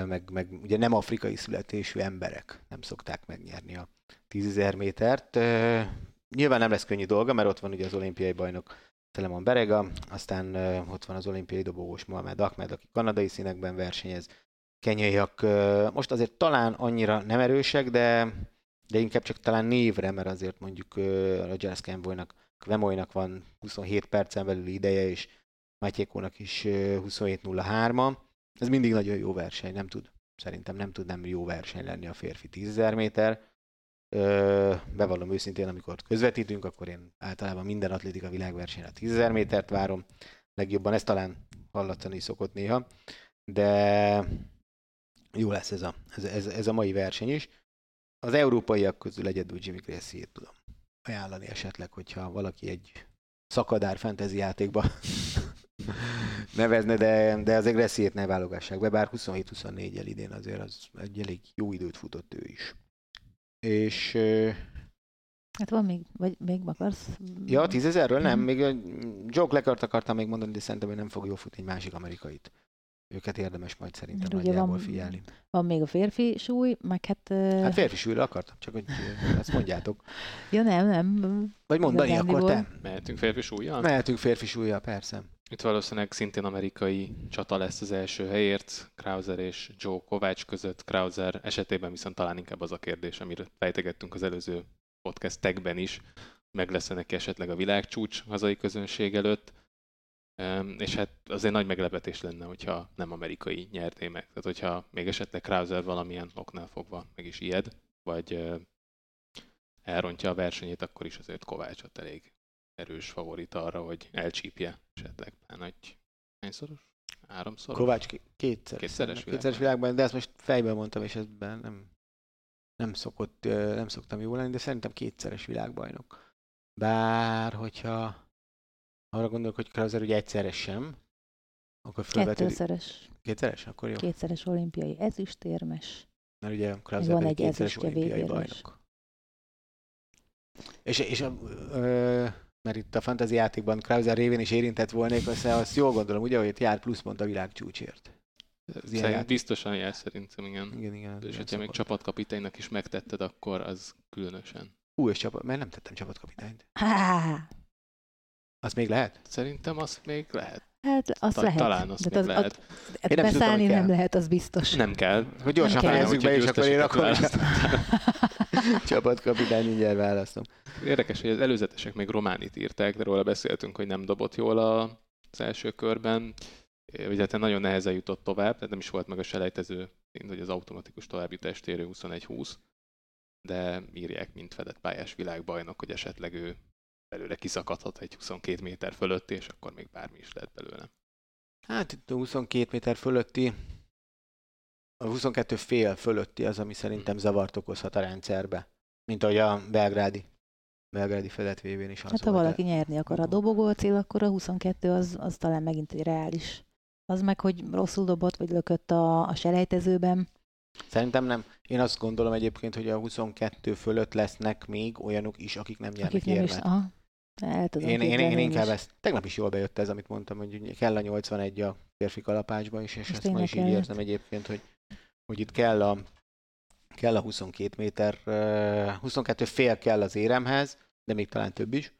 meg, meg ugye nem afrikai születésű emberek nem szokták megnyerni a 10.000 métert. Nyilván nem lesz könnyű dolga, mert ott van ugye az olimpiai bajnok Telemon Berega, aztán ott van az olimpiai dobogós Mohamed Ahmed, aki kanadai színekben versenyez. Kenyaiak most azért talán annyira nem erősek, de, de inkább csak talán névre, mert azért mondjuk Rogers Kemboynak, Kvemoynak van 27 percen belüli ideje, és Matyékónak is 27.03-a. Ez mindig nagyon jó verseny, nem tud, szerintem nem tud nem jó verseny lenni a férfi 10.000 méter. Bevallom őszintén, amikor közvetítünk, akkor én általában minden atlétika világversenyen a 10.000 métert várom. Legjobban ezt talán hallatszani szokott néha, de jó lesz ez a, ez, ez, ez a mai verseny is. Az európaiak közül egyedül Jimmy Gracie-t tudom ajánlani esetleg, hogyha valaki egy szakadár fantasy játékba nevezne, de, de azért Gressiét ne válogassák be, bár 27-24-el idén azért az egy elég jó időt futott ő is. És Hát van még, vagy még akarsz? Ja, tízezerről nem, Mhm. még Joe Leckert akartam még mondani, de szerintem ő nem fog jól futni egy másik amerikait. Őket érdemes majd szerintem Mert ugye nagyjából van- figyelni. Van még a férfi súly, meg hát... ö, Hát férfi súlyra akartam, csak hogy ezt mondjátok. Ja nem, nem. Vagy mondani, akkor Igazándiból. te. Mehetünk férfi súlyjal? Mehetünk férfi súlyra, persze. Itt valószínűleg szintén amerikai csata lesz az első helyért, Krauser és Joe Kovács között. Krauser esetében viszont talán inkább az a kérdés, amire fejtegettünk az előző podcast tagben is, meg lesz neki esetleg a világcsúcs hazai közönség előtt. És hát azért nagy meglepetés lenne, hogyha nem amerikai nyerné meg. Tehát hogyha még esetleg Krauser valamilyen oknál fogva meg is ijed, vagy elrontja a versenyét, akkor is azért Kovács ott elég erős favorit arra, hogy elcsípje esetleg nagy hányszoros? Háromszor? Kovács ké- kétszeres. Kétszeres kétszeres világban, de ezt most fejben mondtam, és ebben nem, nem, szokott, nem szoktam jól lenni, de szerintem kétszeres világbajnok. Bár, hogyha arra gondolok, hogy Krauser ugye egyszeres sem, akkor felvetődik. Kettőszeres, Kétszeres? Akkor jó. kétszeres olimpiai ezüstérmes. Mert ugye Krauser van egy kétszeres olimpiai bajnok. És, és a, ö, mert itt a fantasy játékban Krauser révén is érintett volnék, azt, azt jól gondolom, ugye, hogy itt jár pluszpont a világ csúcsért. Szerint biztosan jár szerintem, igen. Igen, igen. És hogyha még csapatkapitánynak is megtetted, akkor az különösen. Hú, és csapat, mert nem tettem csapatkapitányt. Azt még lehet? Szerintem azt még lehet. hát azt Ta- lehet. Talán azt De még az, lehet. Az, Én hát nem tudom, beszállni hogy nem kell. lehet, az biztos. Nem kell. Hogy gyorsan fejezzük be, és akkor én győzteseket csapatkapitány mindjárt választom. Érdekes, hogy az előzetesek még Románit írták, de róla beszéltünk, hogy nem dobott jól a, az első körben. Ugye hát nagyon nehezen jutott tovább, tehát nem is volt meg a selejtező, mint hogy az automatikus továbbjutást érő 21-20, de írják, mint fedett pályás világbajnok, hogy esetleg ő belőle kiszakadhat egy 22 méter fölött, és akkor még bármi is lehet belőle. Hát itt a 22 méter fölötti, a 22 fél fölötti az, ami szerintem zavart okozhat a rendszerbe. Mint ahogy a belgrádi, belgrádi fedett VB-n is az Hát ha valaki nyerni akar a dobogó cél, akkor a 22 az, az talán megint egy reális. Az meg, hogy rosszul dobott, vagy lökött a, a selejtezőben. Szerintem nem. Én azt gondolom egyébként, hogy a 22 fölött lesznek még olyanok is, akik nem nyernek Akik nem is, érmet. aha, Én, én, én képzelni inkább is. ezt, tegnap is jól bejött ez, amit mondtam, hogy kell a 81 a férfi kalapácsban is, és És ezt ma is így értem egyébként, hogy, hogy itt kell a, kell a 22 méter, uh, 22 fél kell az éremhez, de még talán több is,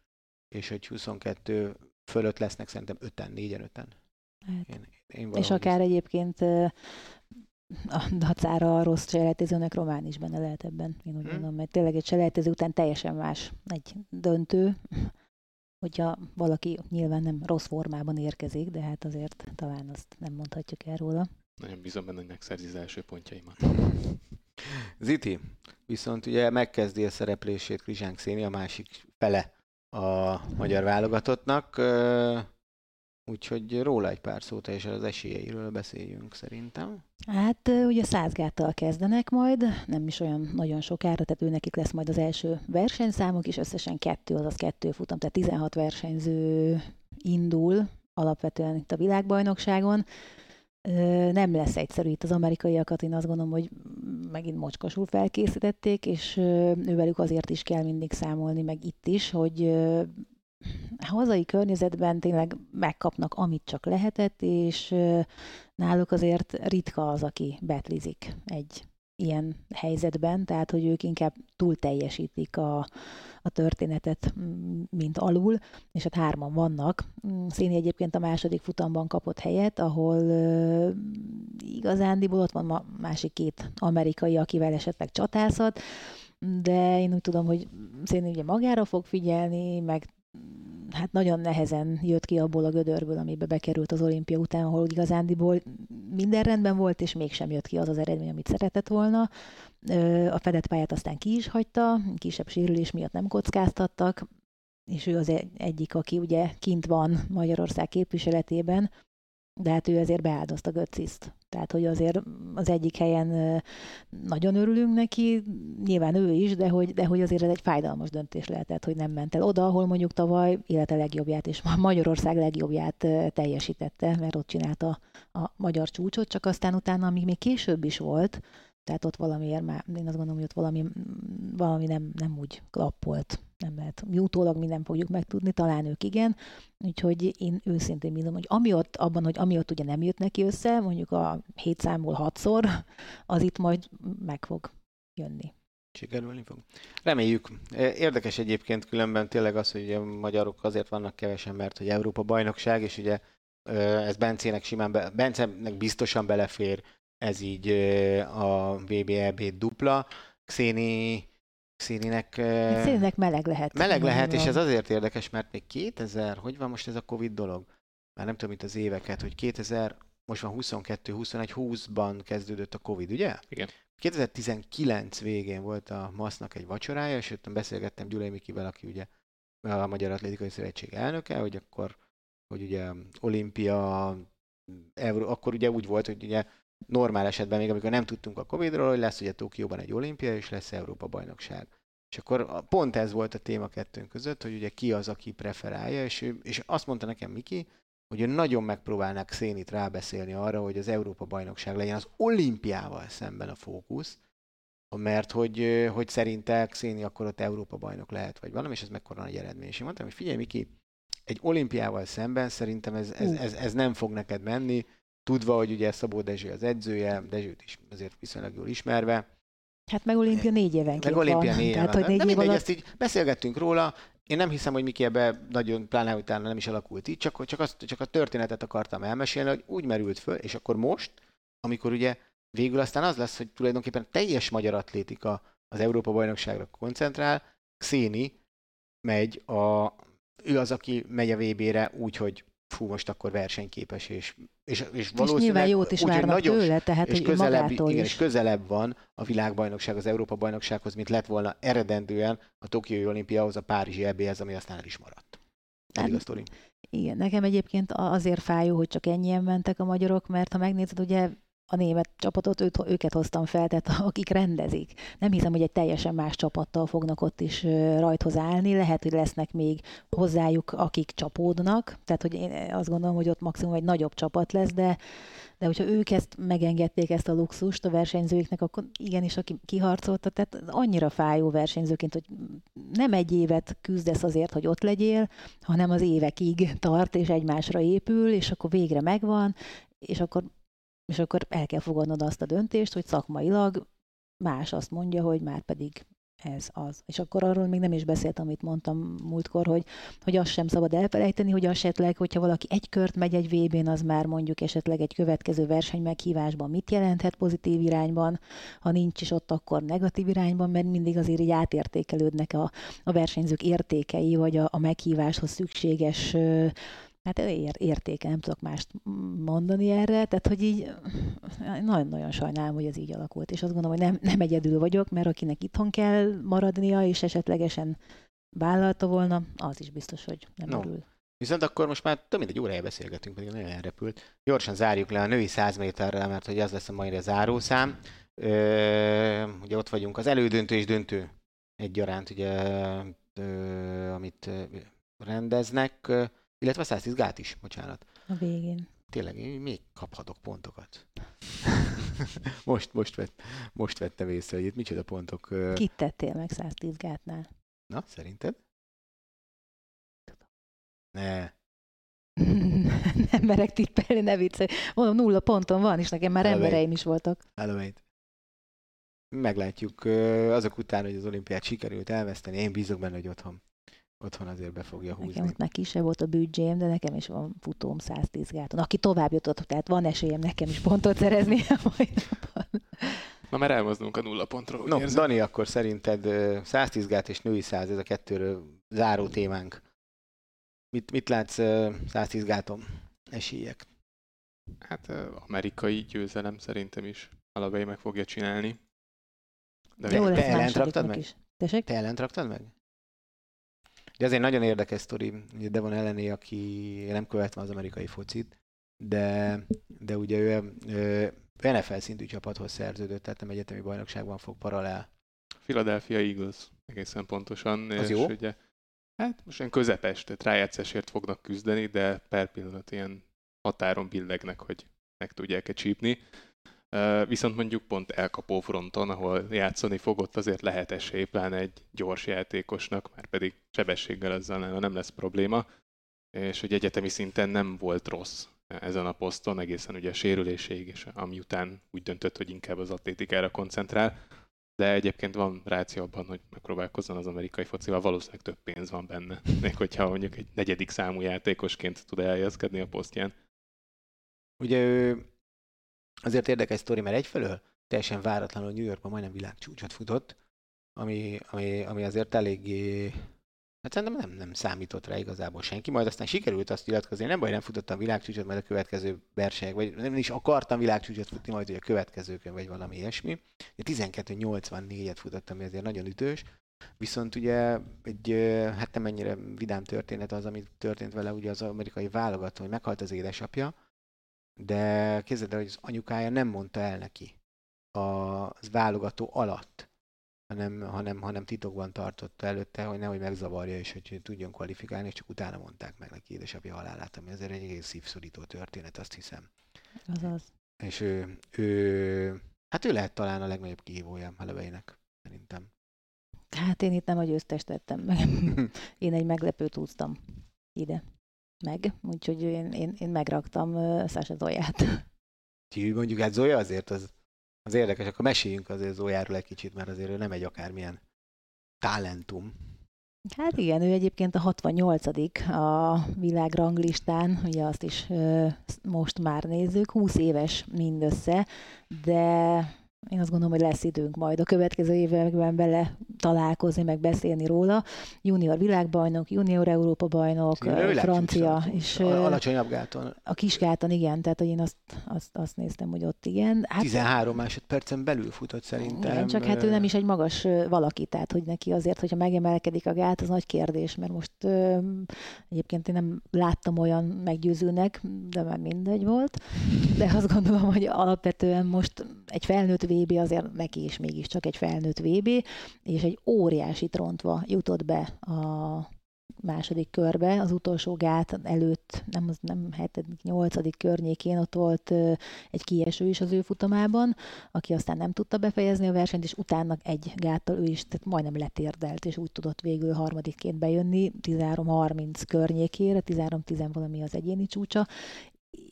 és hogy 22 fölött lesznek szerintem 5-en, 4-en, 5-en. Hát. Én, én És akár ezt- egyébként a dacára a rossz selejtezőnek Román is benne lehet ebben, én úgy Hm. mondom, mert tényleg egy selejtező után teljesen más egy döntő, hogyha valaki nyilván nem rossz formában érkezik, de hát azért talán azt nem mondhatjuk el róla. Nagyon bízom benne, hogy megszerzi az első pontjaimat. Ziti, viszont ugye megkezdi a szereplését Krizsánk Széni, a másik fele a magyar válogatottnak, ö, úgyhogy róla egy pár szót és az esélyeiről beszéljünk szerintem. Hát ugye százgáttal kezdenek majd, nem is olyan nagyon sokára, tehát ő nekik lesz majd az első versenyszámuk, és összesen kettő, azaz kettő futam, tehát 16 versenyző indul alapvetően itt a világbajnokságon. Nem lesz egyszerű itt az amerikaiakat, én azt gondolom, hogy megint mocskosul felkészítették, és ővelük azért is kell mindig számolni, meg itt is, hogy hazai környezetben tényleg megkapnak, amit csak lehetett, és náluk azért ritka az, aki betlizik egy ilyen helyzetben, tehát hogy ők inkább túl teljesítik a, a történetet, mint alul, és hát hárman vannak. Széni egyébként a második futamban kapott helyet, ahol ö, igazándiból ott van a másik két amerikai, akivel esetleg csatázhat, de én úgy tudom, hogy Széni ugye magára fog figyelni, meg hát nagyon nehezen jött ki abból a gödörből, amibe bekerült az olimpia után, ahol igazándiból minden rendben volt, és mégsem jött ki az az eredmény, amit szeretett volna. A fedett pályát aztán ki is hagyta, kisebb sérülés miatt nem kockáztattak, és ő az egy- egyik, aki ugye kint van Magyarország képviseletében, de hát ő ezért beáldozta Götciszt. Tehát, hogy azért az egyik helyen nagyon örülünk neki, nyilván ő is, de hogy, de hogy azért ez egy fájdalmas döntés lehetett, hogy nem ment el oda, ahol mondjuk tavaly élete legjobbját és Magyarország legjobbját teljesítette, mert ott csinálta a magyar csúcsot, csak aztán utána, amíg még később is volt, tehát ott valamiért már, én azt gondolom, hogy ott valami, valami nem, nem úgy klappolt. Nem lehet. Mi utólag mi nem fogjuk megtudni, talán ők igen. Úgyhogy én őszintén bízom, hogy ami ott, abban, hogy ami ott ugye nem jött neki össze, mondjuk a hét számból hatszor, az itt majd meg fog jönni. Sikerülni fog. Reméljük. Érdekes egyébként különben tényleg az, hogy a magyarok azért vannak kevesen, mert hogy Európa bajnokság, és ugye ez Bencének simán, be, Bencenek biztosan belefér, ez így a VBEB dupla. Xéni Xéninek... Xéninek meleg lehet. Meleg lehet, és ez azért érdekes, mert még 2000, hogy van most ez a Covid dolog? Már nem tudom, mint az éveket, hogy 2000, most van 22, 21, 20-ban kezdődött a Covid, ugye? Igen. 2019 végén volt a MASZ-nak egy vacsorája, és ott beszélgettem Gyulai Mikivel, aki ugye a Magyar Atlétikai Szövetség elnöke, hogy akkor, hogy ugye olimpia, Euró, akkor ugye úgy volt, hogy ugye normál esetben még, amikor nem tudtunk a Covid-ról, hogy lesz ugye Tokióban egy olimpia, és lesz Európa bajnokság. És akkor pont ez volt a téma kettőnk között, hogy ugye ki az, aki preferálja, és, ő, és azt mondta nekem Miki, hogy ő nagyon megpróbálnak Szénit rábeszélni arra, hogy az Európa bajnokság legyen az olimpiával szemben a fókusz, mert hogy, hogy szerinte Xéni akkor ott Európa bajnok lehet, vagy valami, és ez mekkora nagy eredmény. És én mondtam, hogy figyelj Miki, egy olimpiával szemben szerintem ez, ez, ez, ez nem fog neked menni, tudva, hogy ugye Szabó Dezső az edzője, Dezsőt is azért viszonylag jól ismerve. Hát meg olimpia négy évenként Meg olimpia négy Tehát, hogy négy nem év mindegy, alatt... ezt így beszélgettünk róla, én nem hiszem, hogy Miki ebbe nagyon, pláne utána nem is alakult így, csak, csak, azt, csak a történetet akartam elmesélni, hogy úgy merült föl, és akkor most, amikor ugye végül aztán az lesz, hogy tulajdonképpen teljes magyar atlétika az Európa bajnokságra koncentrál, Xéni megy a, ő az, aki megy a VB-re úgy, hogy fú, most akkor versenyképes, és, és, és valószínűleg... És nyilván jót is várnak nagyon, tőle, tehát és közelebb, magától igen, is. és közelebb van a világbajnokság, az Európa bajnoksághoz, mint lett volna eredendően a Tokiói olimpiához, a Párizsi EB-hez, ami aztán el is maradt. Eddig a sztori. Igen, nekem egyébként azért fájó, hogy csak ennyien mentek a magyarok, mert ha megnézed, ugye a német csapatot, őt, őket hoztam fel, tehát akik rendezik. Nem hiszem, hogy egy teljesen más csapattal fognak ott is rajthoz állni. Lehet, hogy lesznek még hozzájuk, akik csapódnak. Tehát, hogy én azt gondolom, hogy ott maximum egy nagyobb csapat lesz, de, de hogyha ők ezt megengedték, ezt a luxust a versenyzőiknek, akkor igenis, aki kiharcolta, tehát annyira fájó versenyzőként, hogy nem egy évet küzdesz azért, hogy ott legyél, hanem az évekig tart, és egymásra épül, és akkor végre megvan, és akkor és akkor el kell fogadnod azt a döntést, hogy szakmailag más azt mondja, hogy már pedig ez az. És akkor arról még nem is beszéltem, amit mondtam múltkor, hogy, hogy azt sem szabad elfelejteni, hogy esetleg, hogyha valaki egy kört megy egy VB-n, az már mondjuk esetleg egy következő verseny meghívásban mit jelenthet pozitív irányban, ha nincs is ott, akkor negatív irányban, mert mindig azért így átértékelődnek a, a versenyzők értékei, vagy a, a meghíváshoz szükséges hát ér, értéke, nem tudok mást mondani erre, tehát hogy így nagyon-nagyon sajnálom, hogy ez így alakult, és azt gondolom, hogy nem, nem egyedül vagyok, mert akinek itthon kell maradnia, és esetlegesen vállalta volna, az is biztos, hogy nem no. örül. Viszont akkor most már több mint egy órája beszélgetünk, pedig nagyon elrepült. Gyorsan zárjuk le a női 100 méterrel, mert hogy az lesz a mai zárószám. Ö, ugye ott vagyunk az elődöntő és döntő egyaránt, ugye, ö, amit rendeznek illetve 110 gát is, bocsánat. A végén. Tényleg, én még kaphatok pontokat. most, most, vett, most vettem észre, hogy itt micsoda pontok. Kit tettél meg 110 gátnál? Na, szerinted? Ne. nem merek tippelni, ne viccelj. Mondom, nulla ponton van, és nekem már Eleveit. embereim is voltak. Eleveit. Meglátjuk azok után, hogy az olimpiát sikerült elveszteni. Én bízok benne, hogy otthon otthon azért be fogja húzni. Nekem ott neki se volt a büdzsém, de nekem is van futóm 110 gáton. Aki tovább jutott, tehát van esélyem nekem is pontot szerezni a mai napon. Na már elmozdulunk a nulla pontról. No, érzem. Dani, akkor szerinted 110 gát és női 100, ez a kettőről záró témánk. Mit, mit látsz 110 gáton? Esélyek. Hát amerikai győzelem szerintem is Alabei meg fogja csinálni. De Jó, te ellent raktad meg? Is. Tessék? Te ellent raktad meg? De azért nagyon érdekes sztori, hogy Devon ellené, aki nem követve az amerikai focit, de, de ugye ő, ő NFL szintű csapathoz szerződött, tehát nem egyetemi bajnokságban fog paralel. Philadelphia Eagles egészen pontosan. Az és jó? Ugye, hát most ilyen közepes, tehát rájátszásért fognak küzdeni, de per pillanat ilyen határon billegnek, hogy meg tudják-e csípni. Viszont mondjuk pont elkapó fronton, ahol játszani fogott, azért lehet esély, pláne egy gyors játékosnak, már pedig sebességgel ezzel nem lesz probléma, és hogy egyetemi szinten nem volt rossz ezen a poszton, egészen ugye a sérüléséig, és ami után úgy döntött, hogy inkább az atlétikára koncentrál, de egyébként van ráció abban, hogy megpróbálkozzon az amerikai focival, valószínűleg több pénz van benne, még hogyha mondjuk egy negyedik számú játékosként tud elhelyezkedni a posztján. Ugye ő azért érdekes sztori, mert egyfelől teljesen váratlanul New Yorkban majdnem világcsúcsot futott, ami, ami, ami azért eléggé Hát szerintem nem, nem számított rá igazából senki, majd aztán sikerült azt nyilatkozni, nem baj, nem futottam világcsúcsot, majd a következő versenyek, vagy nem is akartam világcsúcsot futni, majd hogy a következőkön, vagy valami ilyesmi. 12.84-et futottam, ami azért nagyon ütős. Viszont ugye egy, hát nem ennyire vidám történet az, ami történt vele ugye az amerikai válogató, hogy meghalt az édesapja, de képzeld el, hogy az anyukája nem mondta el neki a válogató alatt, hanem, hanem, hanem titokban tartotta előtte, hogy nehogy megzavarja, és hogy tudjon kvalifikálni, és csak utána mondták meg neki édesapja halálát, ami azért egy egész szívszorító történet, azt hiszem. Azaz. És ő, ő, hát ő lehet talán a legnagyobb kihívója a leveinek, szerintem. Hát én itt nem a győztest tettem meg. én egy meglepőt húztam ide meg, úgyhogy én, én, én megraktam Sasha Zoyát. Úgyhogy mondjuk hát Zoya azért az az érdekes, akkor meséljünk azért Zójáról egy kicsit, mert azért ő nem egy akármilyen talentum. Hát igen, ő egyébként a 68 a világranglistán, ugye azt is ö, most már nézzük, 20 éves mindössze, de én azt gondolom, hogy lesz időnk majd a következő években bele találkozni, meg beszélni róla. Junior világbajnok, junior Európa bajnok, francia, és alacsonyabb gáton. A kis gáton, igen, tehát hogy én azt, azt, azt néztem, hogy ott igen. Hát, 13 másodpercen belül futott szerintem. Igen, csak hát ő nem is egy magas valaki, tehát hogy neki azért, hogyha megemelkedik a gát, az nagy kérdés, mert most egyébként én nem láttam olyan meggyőzőnek, de már mindegy volt, de azt gondolom, hogy alapvetően most egy felnőtt VB azért neki is mégiscsak egy felnőtt VB, és egy óriási trontva jutott be a második körbe, az utolsó gát előtt, nem, az nem 7 nyolcadik környékén, ott volt egy kieső is az ő futamában, aki aztán nem tudta befejezni a versenyt, és utána egy gáttal ő is tehát majdnem letérdelt, és úgy tudott végül harmadikként bejönni, 13-30 környékére, 13-10 valami az egyéni csúcsa,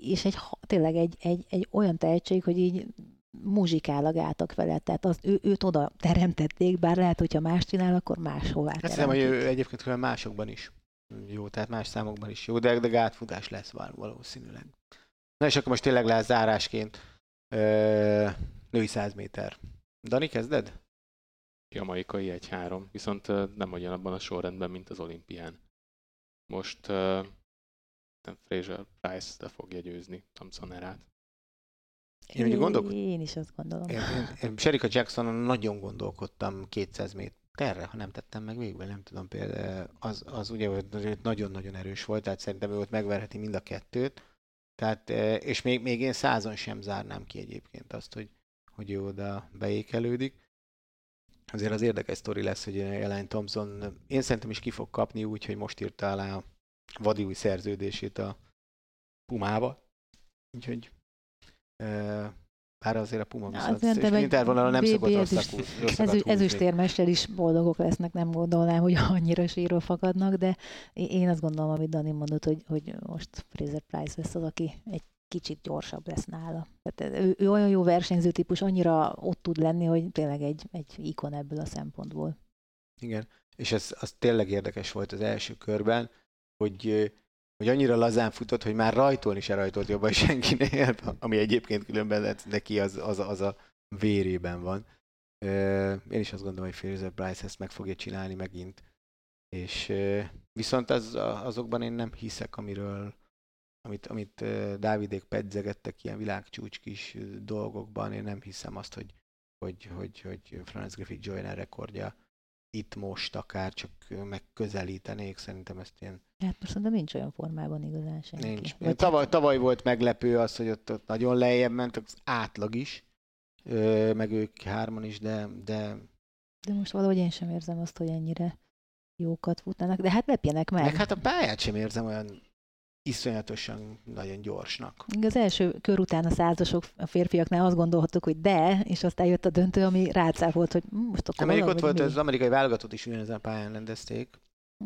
és egy, tényleg egy, egy, egy olyan tehetség, hogy így muzsikál a gátak vele, tehát az, ő, őt oda teremtették, bár lehet, hogyha más csinál, akkor máshová Azt hiszem, hogy ő egyébként másokban is jó, tehát más számokban is jó, de, de gátfutás lesz valószínűleg. Na és akkor most tényleg lesz zárásként ö, női 100 méter. Dani, kezded? Jamaikai 1-3, viszont nem ugyanabban a sorrendben, mint az olimpián. Most uh, Fraser Price de fogja győzni Thompson Én, ugye gondolok... én is azt gondolom. Én, én, én Sherika Jacksonon nagyon gondolkodtam 200 méterre, ha nem tettem meg végül, nem tudom például, az, az ugye nagyon-nagyon erős volt, tehát szerintem ő ott megverheti mind a kettőt, tehát, és még, még én százon sem zárnám ki egyébként azt, hogy, hogy ő oda beékelődik. Azért az érdekes sztori lesz, hogy Elaine Thompson, én szerintem is ki fog kapni úgy, hogy most írta alá a vadi új szerződését a Pumába. Úgyhogy bár azért a Puma viszont intervallal nem szokott rosszak, ez, Ezüstérmester is boldogok lesznek, nem gondolnám, hogy annyira síró fakadnak, de én azt gondolom, amit Dani mondott, hogy, hogy most Fraser Price lesz az, aki egy kicsit gyorsabb lesz nála. Tehát ő, ő olyan jó versenyző típus, annyira ott tud lenni, hogy tényleg egy, egy ikon ebből a szempontból. Igen, és ez az tényleg érdekes volt az első körben, hogy hogy annyira lazán futott, hogy már rajtolni se rajtolt jobban senkinél, ami egyébként különben neki az, az, az a vérében van. Én is azt gondolom, hogy Fraser Bryce ezt meg fogja csinálni megint. És viszont az, azokban én nem hiszek, amiről amit, amit Dávidék pedzegettek ilyen világcsúcs kis dolgokban, én nem hiszem azt, hogy, hogy, hogy, hogy Franz Griffith Joyner rekordja itt most akár csak megközelítenék, szerintem ezt ilyen Hát most szerintem nincs olyan formában igazán senki. nincs. Vagy Tavaly, hát- tavaly volt meglepő az, hogy ott, ott nagyon lejjebb ment, az átlag is, ö, meg ők hárman is, de, de De most valahogy én sem érzem azt, hogy ennyire jókat futnának, de hát lepjenek meg. meg hát a pályát sem érzem olyan iszonyatosan nagyon gyorsnak. Az első kör után a százasok, a férfiaknál azt gondolhattuk, hogy de, és aztán jött a döntő, ami rácáfolt, hogy hm, most akkor valahogy ott volt mi? az amerikai válogatott is ugyanezen a pályán rendezték.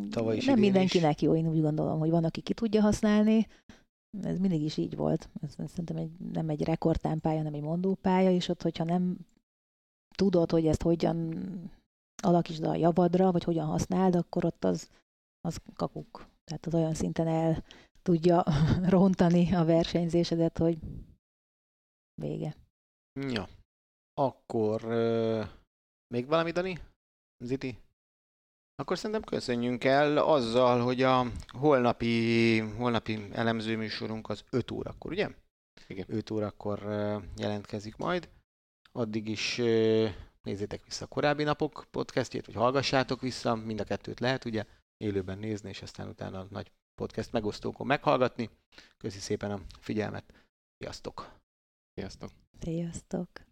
tavaly is, Nem mindenkinek jó, én úgy gondolom, hogy van, aki ki tudja használni. Ez mindig is így volt. Ez, ez szerintem egy, nem egy rekordtámpálya, hanem egy mondópálya, és ott, hogyha nem tudod, hogy ezt hogyan alakítsd a javadra, vagy hogyan használd, akkor ott az, az kakuk. Tehát az olyan szinten el tudja rontani a versenyzésedet, hogy vége. Ja. Akkor ö, még valami, Dani? Ziti? Akkor szerintem köszönjünk el azzal, hogy a holnapi, holnapi elemző műsorunk az 5 órakor, ugye? Igen. 5 órakor jelentkezik majd. Addig is nézzétek vissza a korábbi napok podcastjét, vagy hallgassátok vissza, mind a kettőt lehet ugye élőben nézni, és aztán utána nagy podcast megosztókon meghallgatni. Köszi szépen a figyelmet. Sziasztok! Sziasztok! Sziasztok!